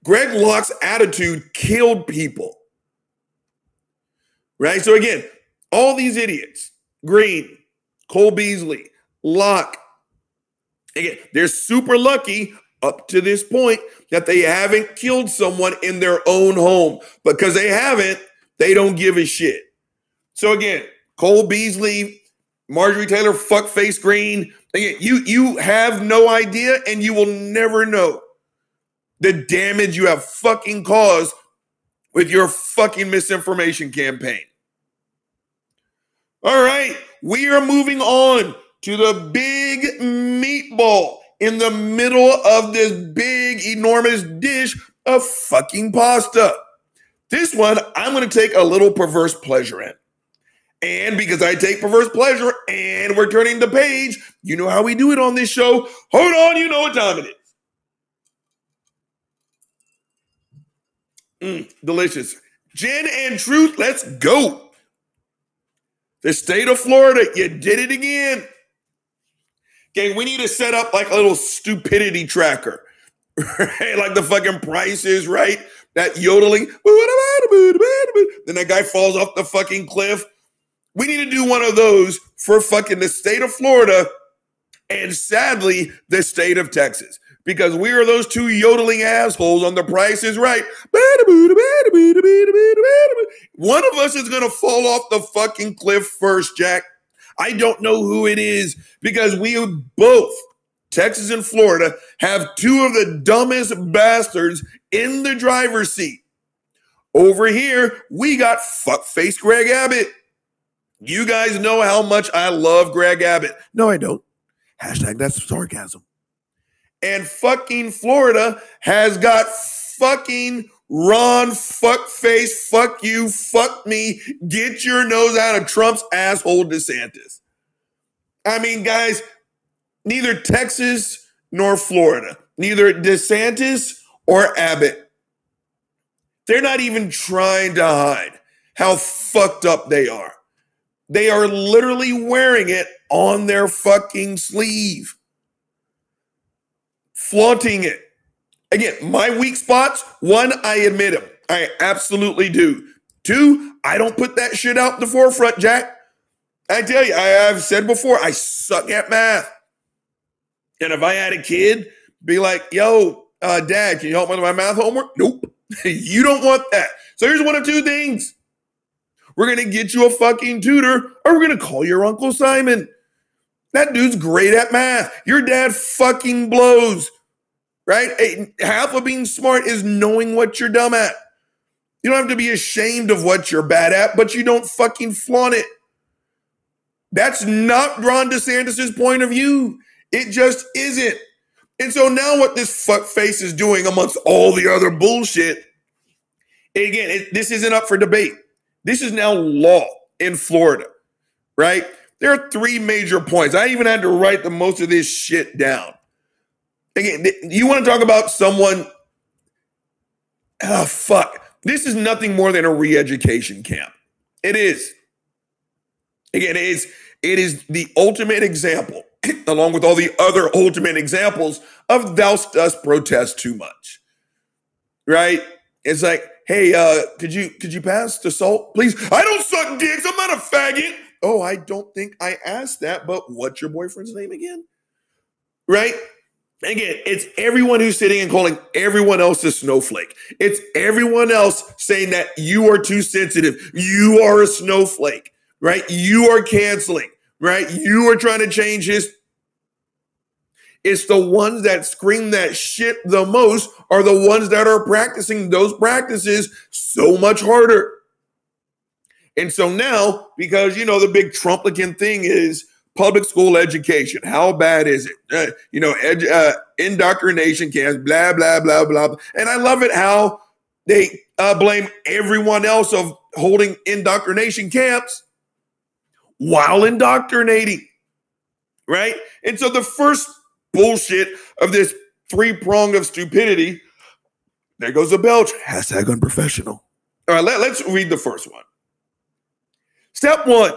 S1: Greg Locke's attitude killed people. Right? So again, all these idiots, Greene, Cole Beasley, Locke, again, they're super lucky up to this point that they haven't killed someone in their own home. Because they haven't, they don't give a shit. So again, Cole Beasley, Marjorie Taylor, fuckface Greene. Again, you you have no idea, and you will never know the damage you have fucking caused with your fucking misinformation campaign. All right, we are moving on to the big meatball in the middle of this big, enormous dish of fucking pasta. This one, I'm going to take a little perverse pleasure in. And because I take perverse pleasure and we're turning the page, you know how we do it on this show. Hold on, you know what time it is. Mm, delicious. Gin and truth, let's go. The state of Florida, you did it again. Okay, we need to set up like a little stupidity tracker, (laughs) right? Like the fucking prices, right? That yodeling. Then that guy falls off the fucking cliff. We need to do one of those for fucking the state of Florida and sadly the state of Texas because we are those two yodeling assholes on the price is right. One of us is going to fall off the fucking cliff first, Jack. I don't know who it is because we both, Texas and Florida, have two of the dumbest bastards in the driver's seat. Over here, we got fuckface Greg Abbott. You guys know how much I love Greg Abbott. No, I don't. Hashtag that's sarcasm. And fucking Florida has got fucking Ron fuckface, fuck you, fuck me, get your nose out of Trump's asshole DeSantis. I mean, guys, neither Texas nor Florida, neither DeSantis or Abbott, they're not even trying to hide how fucked up they are. They are literally wearing it on their fucking sleeve, flaunting it. Again, my weak spots, one, I admit them. I absolutely do. Two, I don't put that shit out in the forefront, Jack. I tell you, I have said before, I suck at math. And if I had a kid, be like, yo, uh, dad, can you help me with my math homework? Nope. (laughs) you don't want that. So here's one of two things. We're going to get you a fucking tutor, or we're going to call your Uncle Simon. That dude's great at math. Your dad fucking blows right? Half of being smart is knowing what you're dumb at. You don't have to be ashamed of what you're bad at, but you don't fucking flaunt it. That's not Ron DeSantis' point of view. It just isn't. And so now what this fuck face is doing amongst all the other bullshit, again, it, this isn't up for debate. This is now law in Florida, right? There are three major points. I even had to write the most of this shit down. Again, you want to talk about someone? Oh, fuck. This is nothing more than a re-education camp. It is. Again, it is, it is the ultimate example, (clears throat) along with all the other ultimate examples of thou dost protest too much. Right? It's like, hey, uh, could you could you pass the salt, please? I don't suck dicks. I'm not a faggot. Oh, I don't think I asked that, but what's your boyfriend's name again? Right? Again, it's everyone who's sitting and calling everyone else a snowflake. It's everyone else saying that you are too sensitive. You are a snowflake, right? You are canceling, right? You are trying to change his. It's the ones that scream that shit the most are the ones that are practicing those practices so much harder. And so now, because you know, the big Trumplican thing is public school education. How bad is it? Uh, you know, uh, indoctrination camps, blah, blah, blah, blah. And I love it how they uh, blame everyone else of holding indoctrination camps while indoctrinating, right? And so the first bullshit of this three prong of stupidity, there goes a belch, hashtag unprofessional. All right, let, let's read the first one. Step one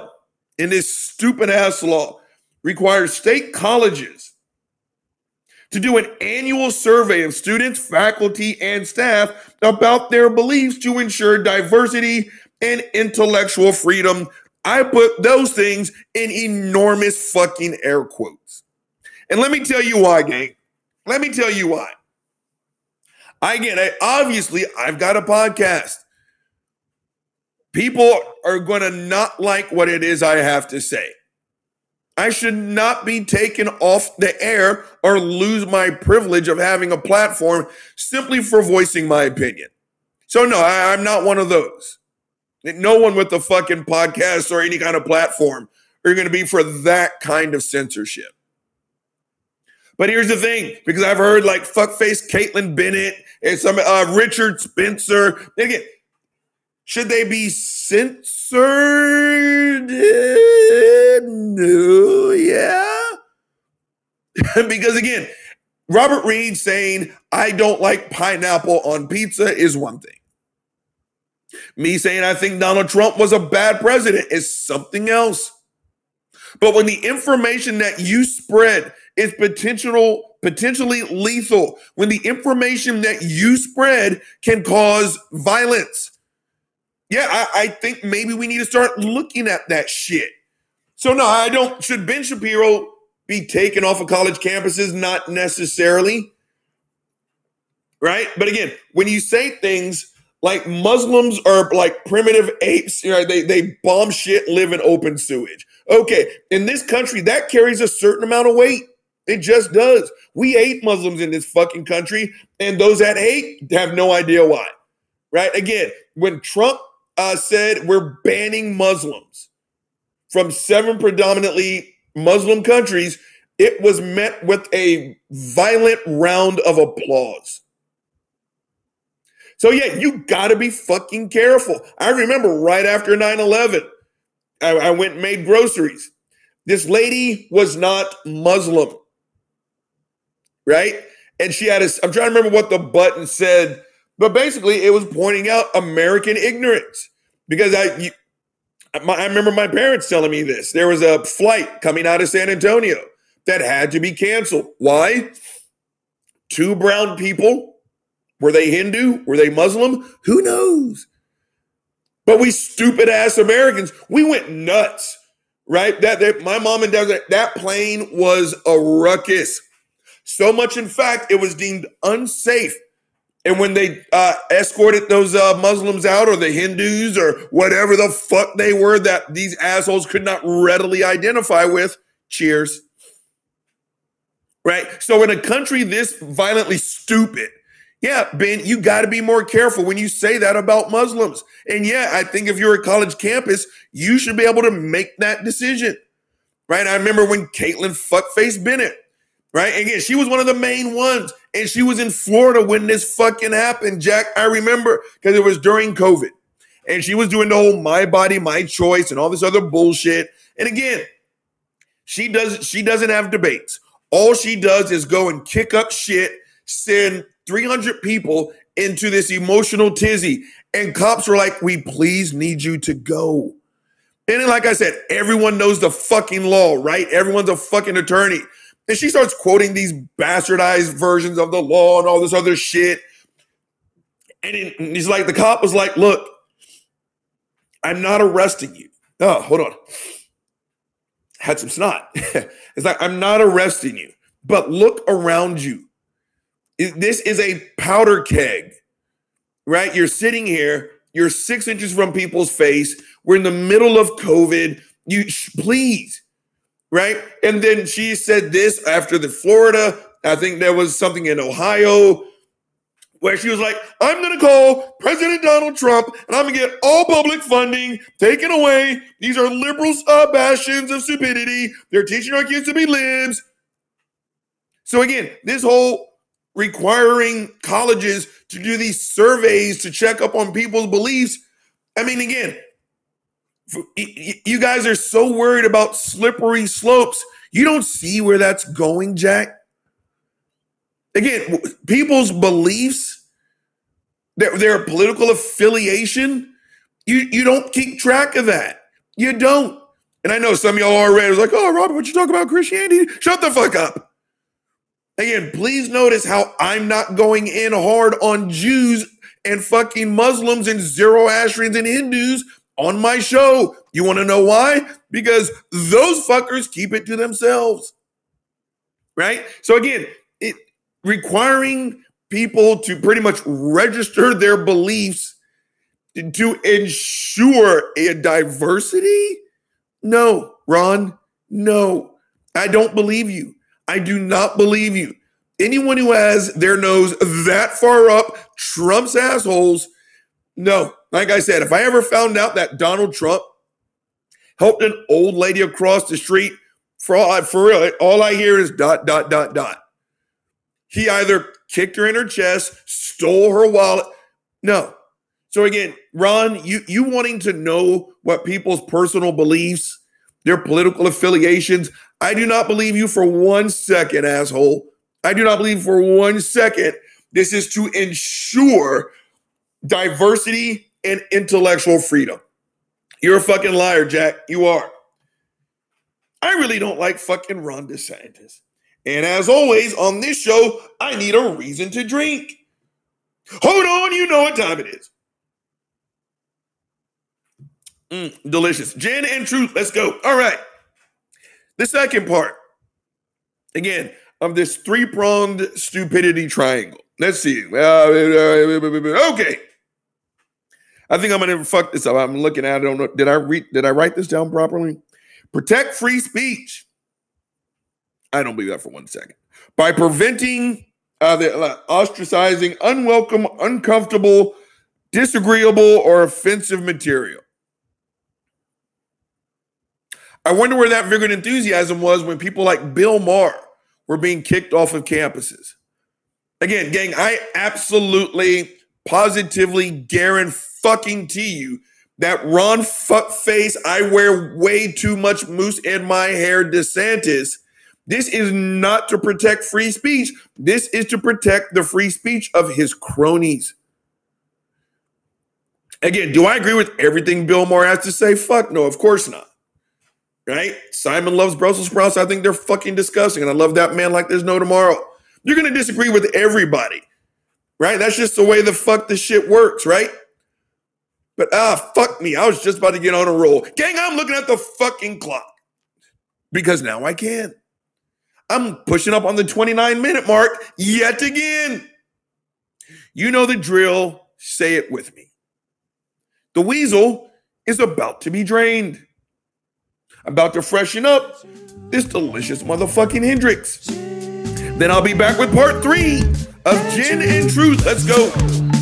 S1: in this stupid ass law requires state colleges to do an annual survey of students, faculty, and staff about their beliefs to ensure diversity and intellectual freedom. I put those things in enormous fucking air quotes. And let me tell you why, gang. Let me tell you why. I get it. Obviously, I've got a podcast. People are going to not like what it is I have to say. I should not be taken off the air or lose my privilege of having a platform simply for voicing my opinion. So, no, I, am not one of those. No one with a fucking podcast or any kind of platform are going to be for that kind of censorship. But here's the thing, because I've heard like fuckface Kaitlin Bennett and some uh, Richard Spencer. Again, should they be censored? No, yeah. (laughs) because again, Robert Reed saying, I don't like pineapple on pizza is one thing. Me saying I think Donald Trump was a bad president is something else. But when the information that you spread is potential potentially lethal, when the information that you spread can cause violence, yeah, I, I think maybe we need to start looking at that shit. So no, I don't. Should Ben Shapiro be taken off of college campuses? Not necessarily. Right? But again, when you say things like Muslims are like primitive apes, you know, they, they bomb shit, live in open sewage. Okay, in this country, that carries a certain amount of weight. It just does. We hate Muslims in this fucking country, and those that hate have no idea why. Right? Again, when Trump uh, said we're banning Muslims from seven predominantly Muslim countries, it was met with a violent round of applause. So, yeah, you got to be fucking careful. I remember right after 9 11, I, I went and made groceries. This lady was not Muslim, right? And she had a, I'm trying to remember what the button said but basically, it was pointing out American ignorance because I, you, my, I remember my parents telling me this. There was a flight coming out of San Antonio that had to be canceled. Why? Two brown people. Were they Hindu? Were they Muslim? Who knows? But we stupid ass Americans, we went nuts, right? That, that my mom and dad, that, that plane was a ruckus. So much, in fact, it was deemed unsafe and when they uh, escorted those uh, Muslims out, or the Hindus, or whatever the fuck they were that these assholes could not readily identify with, cheers. Right? So, in a country this violently stupid, yeah, Ben, you got to be more careful when you say that about Muslims. And yeah, I think if you're a college campus, you should be able to make that decision. Right? I remember when Kaitlin fuckface Bennett right? Again, she was one of the main ones, and she was in Florida when this fucking happened, Jack. I remember because it was during COVID, and she was doing the whole "my body, my choice" and all this other bullshit. And again, she does she doesn't have debates. All she does is go and kick up shit, send 300 people into this emotional tizzy, and cops were like, "We please need you to go." And then, like I said, everyone knows the fucking law, right? Everyone's a fucking attorney. And she starts quoting these bastardized versions of the law and all this other shit. And he's like, the cop was like, look, I'm not arresting you. Oh, hold on. Had some snot. (laughs) it's like, I'm not arresting you, but look around you. This is a powder keg, right? You're sitting here, you're six inches from people's face. We're in the middle of COVID. You please right? And then she said this after the Florida. I think there was something in Ohio where she was like, I'm going to call President Donald Trump and I'm going to get all public funding taken away. These are liberal uh, bastions of stupidity. They're teaching our kids to be libs. So, again, this whole requiring colleges to do these surveys to check up on people's beliefs. I mean, again, you guys are so worried about slippery slopes. You don't see where that's going, Jack. Again, people's beliefs, their, their political affiliation, you, you don't keep track of that. You don't. And I know some of y'all already was like, oh, Robert, what you talk about Christianity? Shut the fuck up. Again, please notice how I'm not going in hard on Jews and fucking Muslims and Zoroastrians and Hindus on my show. You want to know why? Because those fuckers keep it to themselves. Right? So again, it requiring people to pretty much register their beliefs to ensure a diversity? No, Ron, no. I don't believe you. I do not believe you. Anyone who has their nose that far up Trump's assholes, no. Like I said, if I ever found out that Donald Trump helped an old lady across the street, for all, for real, all I hear is dot, dot, dot, dot. He either kicked her in her chest, stole her wallet. No. So again, Ron, you you wanting to know what people's personal beliefs, their political affiliations, I do not believe you for one second, asshole. I do not believe for one second this is to ensure diversity and intellectual freedom. You're a fucking liar, Jack. You are. I really don't like fucking Ron DeSantis. And as always on this show, I need a reason to drink. Hold on, you know what time it is. Mm, delicious. Gin and truth. Let's go. All right. The second part, again, of this three pronged stupidity triangle. Let's see. Uh, okay. I think I'm gonna fuck this up. I'm looking at it. I don't know. Did I read? Did I write this down properly? Protect free speech. I don't believe that for one second. By preventing uh, the uh, ostracizing, unwelcome, uncomfortable, disagreeable, or offensive material. I wonder where that vigor and enthusiasm was when people like Bill Maher were being kicked off of campuses. Again, gang, I absolutely, positively guarantee you that Ron Fuckface, I wear way too much mousse in my hair, DeSantis. This is not to protect free speech. This is to protect the free speech of his cronies. Again, do I agree with everything Bill Maher has to say? Fuck no, of course not right? Simon loves Brussels sprouts. I think they're fucking disgusting. And I love that man like there's no tomorrow. You're going to disagree with everybody, right? That's just the way the fuck the shit works, right? But ah, fuck me. I was just about to get on a roll. Gang, I'm looking at the fucking clock because now I can. I'm pushing up on the 29 minute mark yet again. You know the drill. Say it with me. The weasel is about to be drained about to freshen up this delicious motherfucking Hendrick's. Then I'll be back with part three of Gin and Truth. Let's go.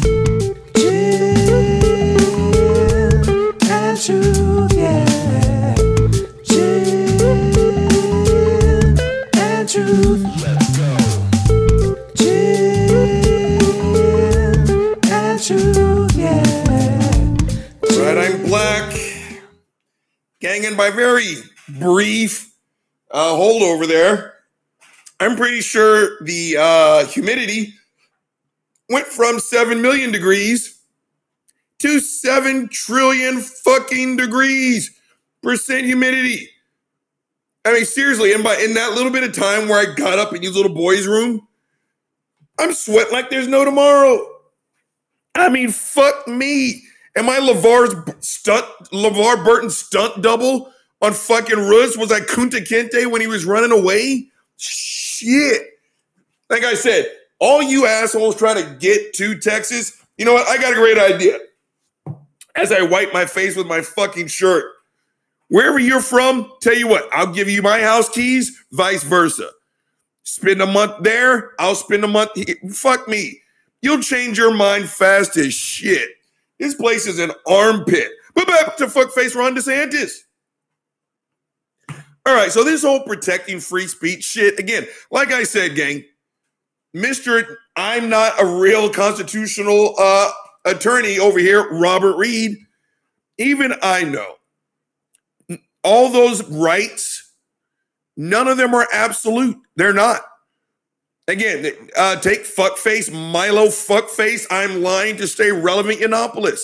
S1: By very brief uh, holdover there. I'm pretty sure the uh, humidity went from 7 million degrees to 7 trillion fucking degrees percent humidity. I mean, seriously, and by in that little bit of time where I got up in his little boy's room, I'm sweating like there's no tomorrow. I mean, fuck me. Am I LeVar's stunt, LeVar Burton stunt double on fucking Roots? Was I Kunta Kinte when he was running away? Shit. Like I said, all you assholes trying to get to Texas, you know what? I got a great idea. As I wipe my face with my fucking shirt, Wherever you're from, tell you what, I'll give you my house keys, vice versa. Spend a month there, I'll spend a month here. Fuck me. You'll change your mind fast as shit. This place is an armpit. But back to fuckface Ron DeSantis. All right, so this whole protecting free speech shit, again, like I said, gang, Mr. I'm not a real constitutional uh, attorney over here, Robert Reed. Even I know all those rights, none of them are absolute. They're not. Again, uh, take fuckface, Milo fuckface. I'm lying to stay relevant, Yiannopoulos.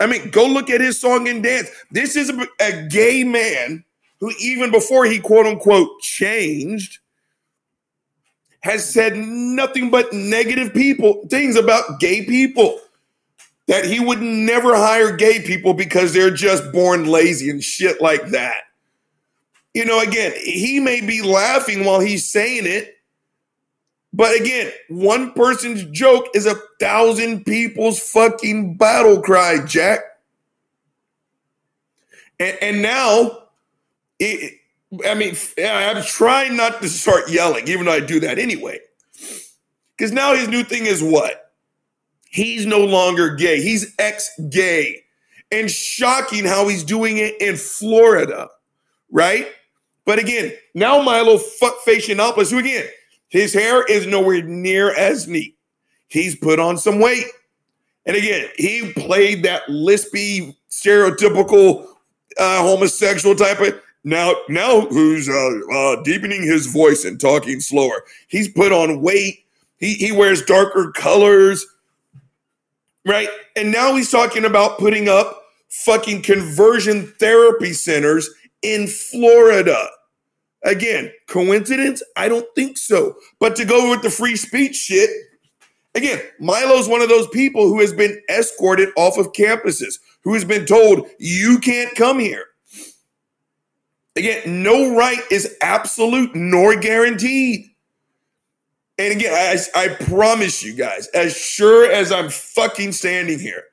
S1: I mean, go look at his song and dance. This is a, a gay man who, even before he quote unquote changed, has said nothing but negative people things about gay people. That he would never hire gay people because they're just born lazy and shit like that. You know, again, he may be laughing while he's saying it, but again, one person's joke is a thousand people's fucking battle cry, Jack. And, and now, it, I mean, I'm trying not to start yelling, even though I do that anyway. Because now his new thing is what? He's no longer gay. He's ex gay. And shocking how he's doing it in Florida, right? But again, now Milo fuckface Yiannopoulos, who again, his hair is nowhere near as neat. He's put on some weight. And again, he played that lispy, stereotypical uh, homosexual type of now, now who's uh, uh, deepening his voice and talking slower? He's put on weight. He he wears darker colors, right? And now he's talking about putting up fucking conversion therapy centers in Florida. Again, coincidence? I don't think so. But to go with the free speech shit, again, Milo's one of those people who has been escorted off of campuses, who has been told, you can't come here. Again, no right is absolute nor guaranteed. And again, I, I promise you guys, as sure as I'm fucking standing here,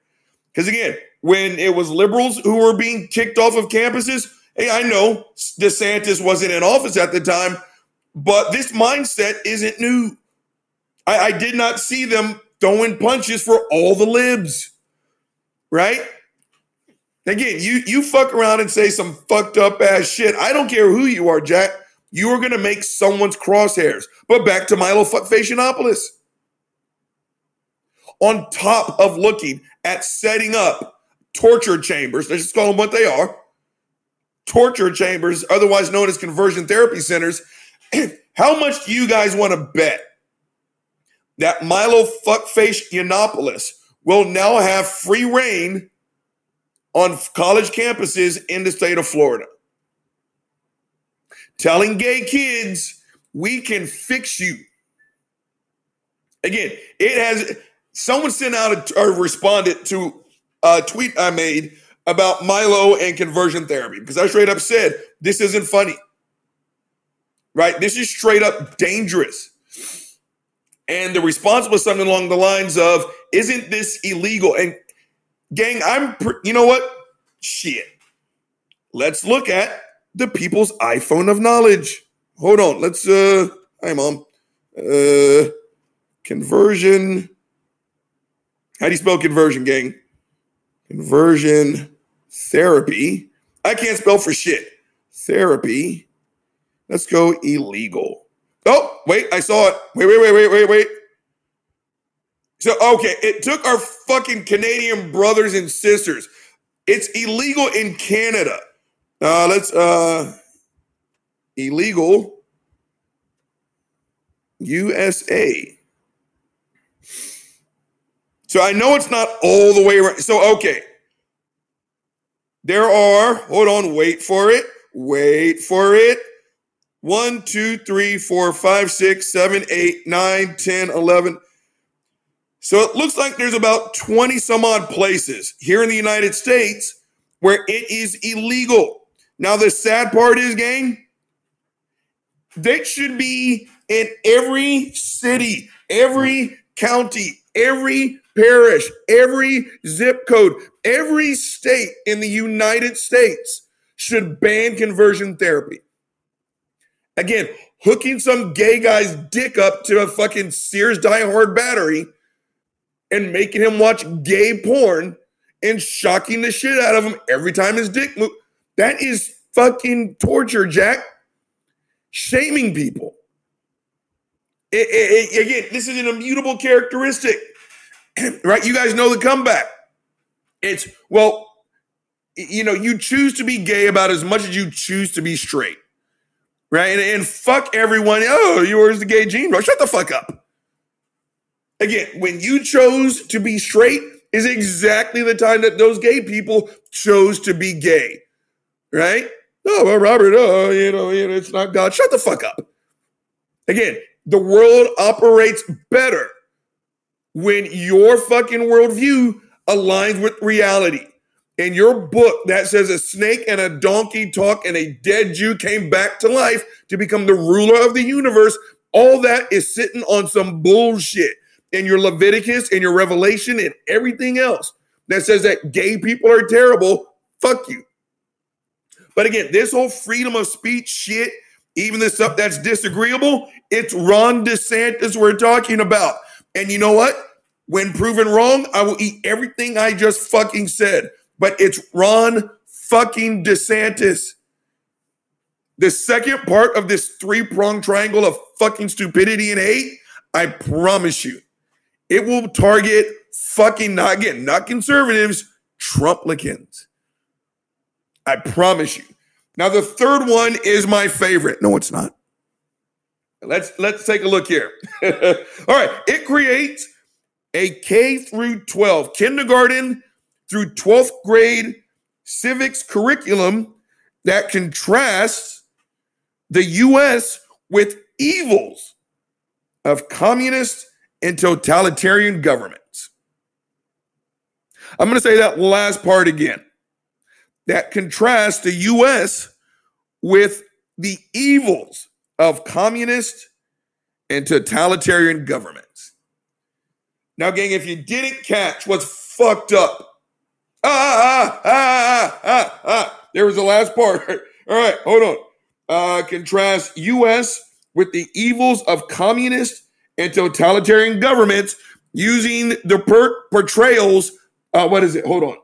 S1: because again, when it was liberals who were being kicked off of campuses, hey, I know DeSantis wasn't in office at the time, but this mindset isn't new. I, I did not see them throwing punches for all the libs, right? Again, you you fuck around and say some fucked up ass shit. I don't care who you are, Jack. You are gonna make someone's crosshairs. But back to Milo fuckface Yiannopoulos. On top of looking at setting up torture chambers, let's just call them what they are, torture chambers, otherwise known as conversion therapy centers. (clears throat) How much do you guys want to bet that Milo fuckface Yiannopoulos will now have free reign on college campuses in the state of Florida. Telling gay kids, we can fix you. Again, it has someone sent out a, or responded to a tweet I made about Milo and conversion therapy because I straight up said, this isn't funny. Right? This is straight up dangerous. And the response was something along the lines of, isn't this illegal? And gang, I'm, you know what? Shit. Let's look at the people's iPhone of knowledge. Hold on. Let's, uh, hi, mom. Uh, conversion. How do you spell conversion, gang? Conversion therapy. I can't spell for shit. Therapy. Let's go illegal. Oh, wait, I saw it. Wait, wait, wait, wait, wait, wait. So, okay, it took our fucking Canadian brothers and sisters. It's illegal in Canada. Uh, let's, uh, illegal USA. So I know it's not all the way around. So, okay. There are, hold on, wait for it, wait for it. One, two, three, four, five, six, seven, eight, nine, 10, 11. So it looks like there's about 20 some odd places here in the United States where it is illegal. Now, the sad part is, gang, that should be in every city, every county, every parish, every zip code, every state in the United States should ban conversion therapy. Again, hooking some gay guy's dick up to a fucking Sears Die Hard battery and making him watch gay porn and shocking the shit out of him every time his dick moves. That is fucking torture, Jack. Shaming people. It- it- it- again, this is an immutable characteristic, (clears throat) right? You guys know the comeback. It's, well, you know, you choose to be gay about as much as you choose to be straight, right? And, and fuck everyone. Oh, yours the gay gene, bro. Shut the fuck up. Again, when you chose to be straight is exactly the time that those gay people chose to be gay, right? Oh, well, Robert, oh, you know, it's not God. Shut the fuck up. Again, the world operates better when your fucking worldview aligns with reality. In your book that says a snake and a donkey talk and a dead Jew came back to life to become the ruler of the universe, all that is sitting on some bullshit. In your Leviticus and your Revelation and everything else that says that gay people are terrible, fuck you. But again, this whole freedom of speech shit, even the stuff that's disagreeable, it's Ron DeSantis we're talking about. And you know what? When proven wrong, I will eat everything I just fucking said. But it's Ron fucking DeSantis. The second part of this three pronged triangle of fucking stupidity and hate, I promise you, it will target fucking not again, not conservatives, Trumplicans. I promise you. Now the third one is my favorite. No, it's not. Let's let's take a look here. (laughs) All right, it creates a K through 12 kindergarten through 12th grade civics curriculum that contrasts the US with evils of communist and totalitarian governments. I'm going to say that last part again. That contrasts the US with the evils of communist and totalitarian governments. Now, gang, if you didn't catch what's fucked up, ah, ah, ah, ah, ah, there was the last part. (laughs) All right, hold on. Uh, contrast US with the evils of communist and totalitarian governments using the per- portrayals. Uh, what is it? Hold on.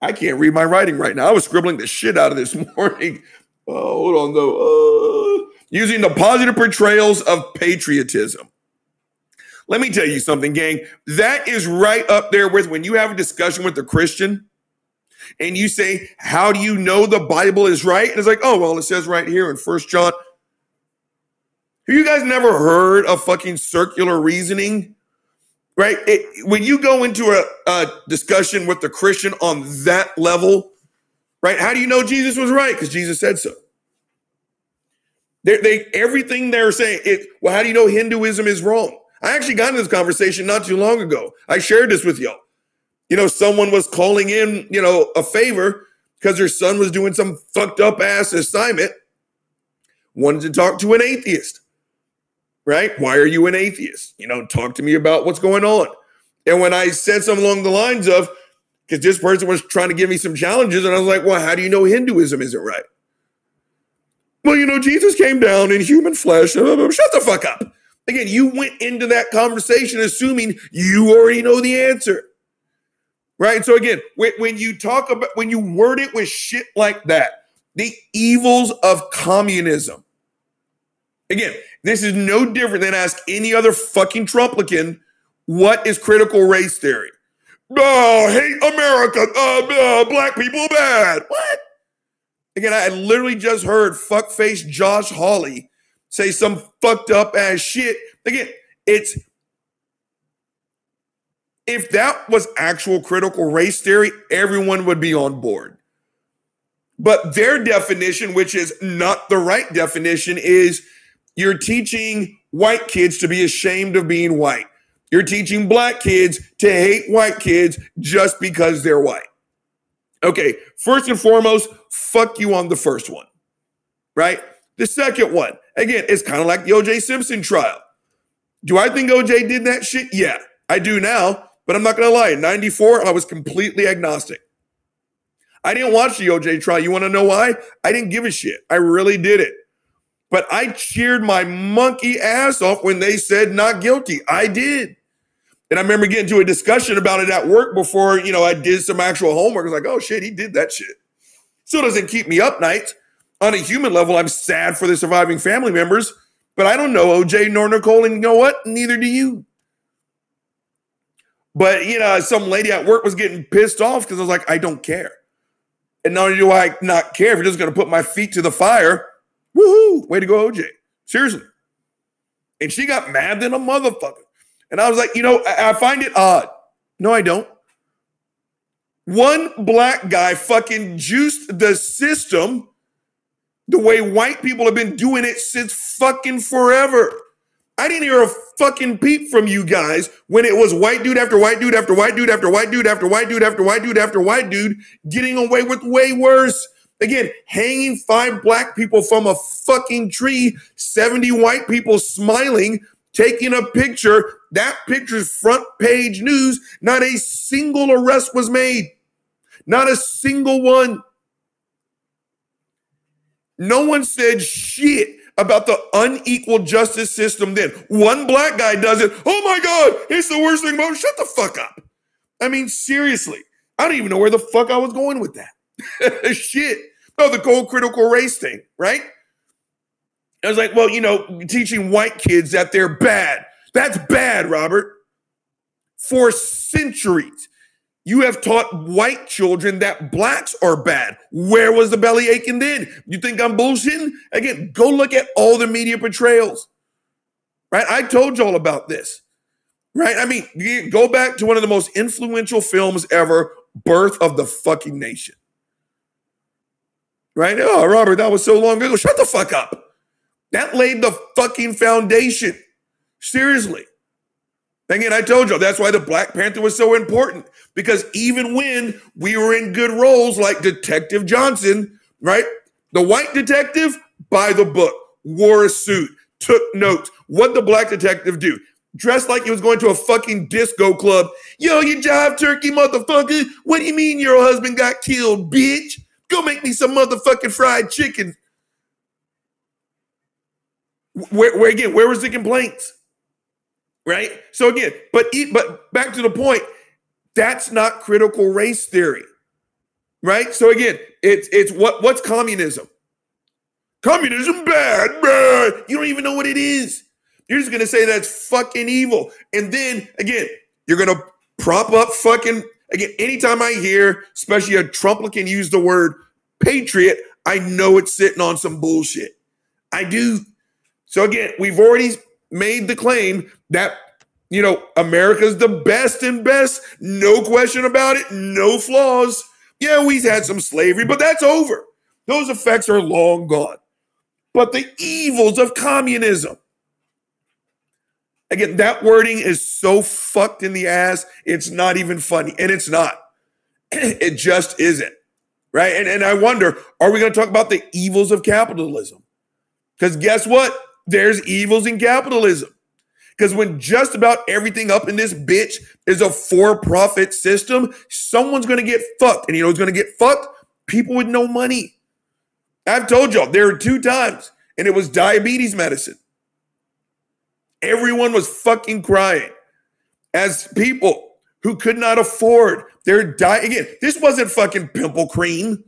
S1: I can't read my writing right now. I was scribbling the shit out of this (laughs) morning. Oh, hold on though. Uh, using the positive portrayals of patriotism. Let me tell you something, gang. That is right up there with when you have a discussion with a Christian and you say, How do you know the Bible is right? And it's like, Oh, well, it says right here in First John. Have you guys never heard of fucking circular reasoning? Right? It, when you go into a, a discussion with the Christian on that level, right? How do you know Jesus was right? Because Jesus said so. They, they everything they're saying. It, well, how do you know Hinduism is wrong? I actually got into this conversation not too long ago. I shared this with y'all. You know, someone was calling in, you know, a favor because their son was doing some fucked up ass assignment. Wanted to talk to an atheist, right? Why are you an atheist? You know, talk to me about what's going on. And when I said something along the lines of, because this person was trying to give me some challenges, and I was like, well, how do you know Hinduism isn't right? Well, you know, Jesus came down in human flesh. Shut the fuck up. Again, you went into that conversation assuming you already know the answer. Right? So again, when, when you talk about when you word it with shit like that, the evils of communism. Again, this is no different than ask any other fucking Trumplican what is critical race theory. Oh, hate America. Uh, uh, black people bad. What? Again, I literally just heard fuckface Josh Hawley say some fucked up ass shit. Again, it's if that was actual critical race theory, everyone would be on board. But their definition, which is not the right definition, is you're teaching white kids to be ashamed of being white. You're teaching black kids to hate white kids just because they're white. Okay, first and foremost, fuck you on the first one, right? The second one, again, it's kind of like the OJ Simpson trial. Do I think OJ did that shit? Yeah, I do now, but I'm not gonna lie. In 94, I was completely agnostic. I didn't watch the OJ trial. You want to know why? I didn't give a shit. I really did it. But I cheered my monkey ass off when they said not guilty. I did. And I remember getting to a discussion about it at work before, you know, I did some actual homework. I was like, oh shit, he did that shit. Still doesn't keep me up nights. On a human level, I'm sad for the surviving family members, but I don't know OJ nor Nicole, and you know what? Neither do you. But you know, some lady at work was getting pissed off because I was like, I don't care. And not only do I not care if you're just gonna put my feet to the fire, woohoo, way to go, OJ. Seriously. And she got mad than a motherfucker. And I was like, you know, I, I find it odd. No, I don't. One black guy fucking juiced the system the way white people have been doing it since fucking forever. I didn't hear a fucking peep from you guys when it was white dude after white dude after white dude after white dude after white dude after white dude after white dude getting away with way worse. Again, hanging five black people from a fucking tree, 70 white people smiling, taking a picture. That picture's front page news. Not a single arrest was made. Not a single one. No one said shit about the unequal justice system then. One black guy does it. Oh my God, it's the worst thing about. Shut the fuck up. I mean, seriously, I don't even know where the fuck I was going with that. (laughs) shit. Oh, the cold critical race thing, right? I was like, well, you know, teaching white kids that they're bad. That's bad, Robert. For centuries, you have taught white children that blacks are bad. Where was the belly aching then? You think I'm bullshitting? Again, go look at all the media portrayals. Right? I told y'all about this. Right? I mean, go back to one of the most influential films ever, Birth of the fucking Nation. Right? Oh, Robert, that was so long ago. Shut the fuck up. That laid the fucking foundation. Seriously. Again, I told you that's why the Black Panther was so important because even when we were in good roles like Detective Johnson, right? The white detective, by the book, wore a suit, took notes. What the black detective do? Dressed like he was going to a fucking disco club. Yo, you jive turkey motherfucker. What do you mean your husband got killed, bitch? Go make me some motherfucking fried chicken. Where, where again, where was the complaints? Right? So again, but eat, but back to the point, that's not critical race theory. Right? So again, it's it's what what's communism? Communism bad, bad. You don't even know what it is. You're just gonna say that's fucking evil. And then again, you're gonna prop up fucking again. Anytime I hear, especially a Trumplican use the word patriot, I know it's sitting on some bullshit. I do. So again, we've already made the claim that you know America's the best and best, no question about it, no flaws. Yeah, we've had some slavery, but that's over. Those effects are long gone. But the evils of communism. Again, that wording is so fucked in the ass, it's not even funny. And it's not. (clears throat) it just isn't. Right. And, and I wonder, are we going to talk about the evils of capitalism? Because guess what? there's evils in capitalism. Because when just about everything up in this bitch is a for profit system, someone's going to get fucked. And you know who's going to get fucked? People with no money. I've told y'all there were two times, and it was diabetes medicine. Everyone was fucking crying as people who could not afford their diet. Again, this wasn't fucking pimple cream,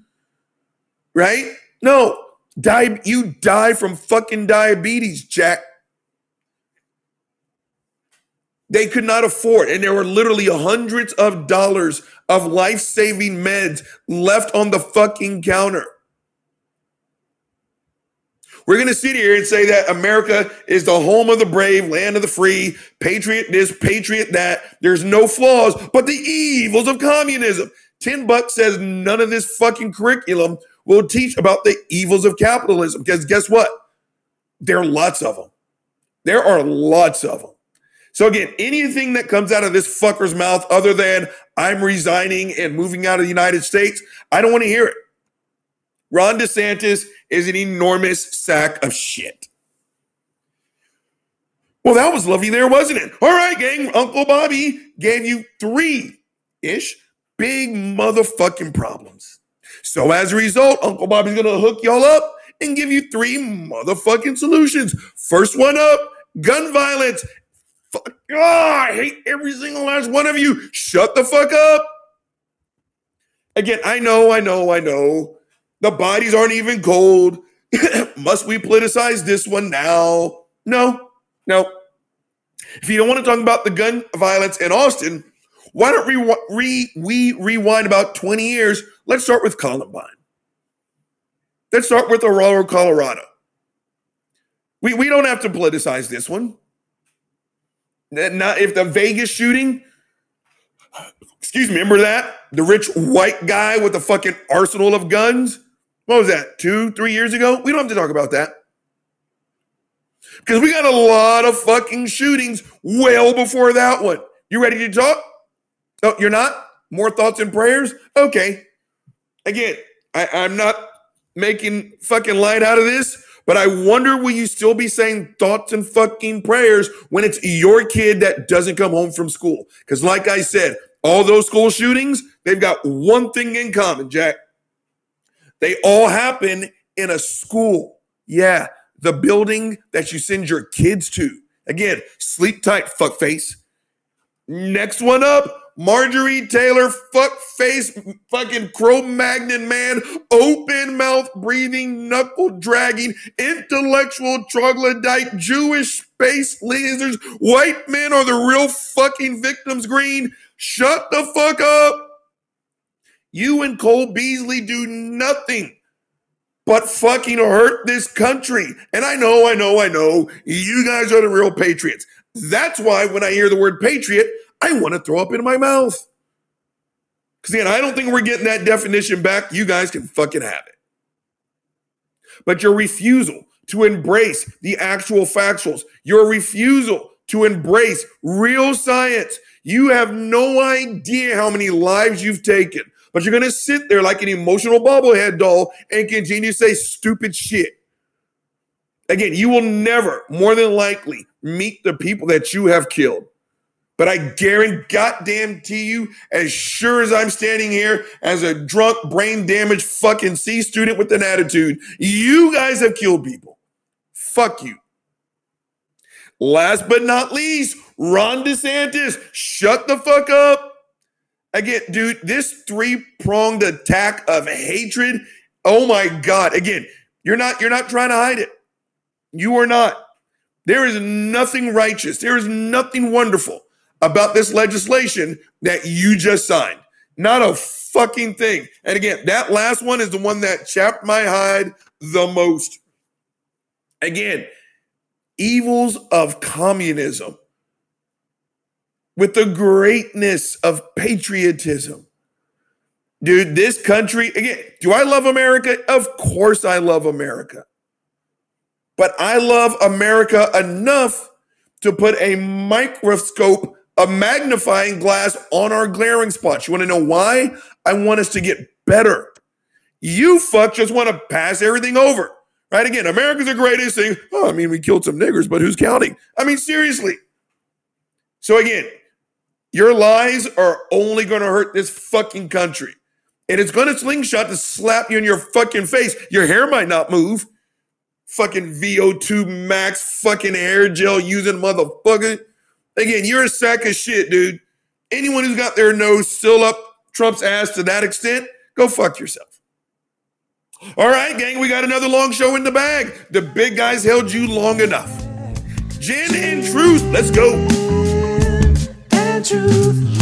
S1: right? No, Die, you die from fucking diabetes, Jack. They could not afford, and there were literally hundreds of dollars of life saving meds left on the fucking counter. We're going to sit here and say that America is the home of the brave, land of the free, patriot this, patriot that. There's no flaws, but the evils of communism. 10 bucks says none of this fucking curriculum will teach about the evils of capitalism. Because guess what? There are lots of them. There are lots of them. So again, anything that comes out of this fucker's mouth other than I'm resigning and moving out of the United States, I don't want to hear it. Ron DeSantis is an enormous sack of shit. Well, that was lovely there, wasn't it? All right, gang. Uncle Bobby gave you three ish big motherfucking problems. So as a result, Uncle Bobby's gonna hook y'all up and give you three motherfucking solutions. First one up, gun violence. Fuck, oh, I hate every single last one of you. Shut the fuck up. Again, I know, I know, I know. The bodies aren't even cold. (laughs) Must we politicize this one now? No, no. If you don't want to talk about the gun violence in Austin, why don't we, re, we rewind about 20 years? Let's start with Columbine. Let's start with Aurora, Colorado. We, we don't have to politicize this one. Not if the Vegas shooting, excuse me, remember that? The rich white guy with the fucking arsenal of guns? What was that, two, three years ago? We don't have to talk about that. Because we got a lot of fucking shootings well before that one. You ready to talk? Oh, you're not? More thoughts and prayers? Okay. Again, I, I'm not making fucking light out of this, but I wonder will you still be saying thoughts and fucking prayers when it's your kid that doesn't come home from school? Because, like I said, all those school shootings, they've got one thing in common, Jack. They all happen in a school. Yeah, the building that you send your kids to. Again, sleep tight, fuckface. Next one up, Marjorie Taylor, fuck face, fucking Cro Magnon man, open mouth breathing, knuckle dragging, intellectual troglodyte, Jewish space lasers, white men are the real fucking victims, Greene. Shut the fuck up. You and Cole Beasley do nothing but fucking hurt this country. And I know, I know, I know, you guys are the real patriots. That's why when I hear the word patriot, I want to throw up in my mouth. Because again, I don't think we're getting that definition back. You guys can fucking have it. But your refusal to embrace the actual factuals, your refusal to embrace real science, you have no idea how many lives you've taken. But you're going to sit there like an emotional bobblehead doll and continue to say stupid shit. Again, you will never, more than likely, meet the people that you have killed. But I guarantee goddamn to you, as sure as I'm standing here as a drunk, brain damaged fucking C student with an attitude, you guys have killed people. Fuck you. Last but not least, Ron DeSantis, shut the fuck up. Again, dude, this three pronged attack of hatred. Oh my God. Again, you're not you're not trying to hide it. You are not. There is nothing righteous. There is nothing wonderful about this legislation that you just signed. Not a fucking thing. And again, that last one is the one that chapped my hide the most. Again, evils of communism with the greatness of patriotism. Dude, this country, again, do I love America? Of course I love America. But I love America enough to put a microscope a magnifying glass on our glaring spots. You want to know why? I want us to get better. You fuck just want to pass everything over. Right? Again, America's the greatest thing. Oh, I mean, we killed some niggers, but who's counting? I mean, seriously. So again, your lies are only going to hurt this fucking country. And it's going to slingshot to slap you in your fucking face. Your hair might not move. Fucking VO2 max fucking hair gel using motherfucker. Again, you're a sack of shit, dude. Anyone who's got their nose still up Trump's ass to that extent, go fuck yourself. All right, gang, we got another long show in the bag. The big guys held you long enough. Gin and truth, let's go.
S3: Truth.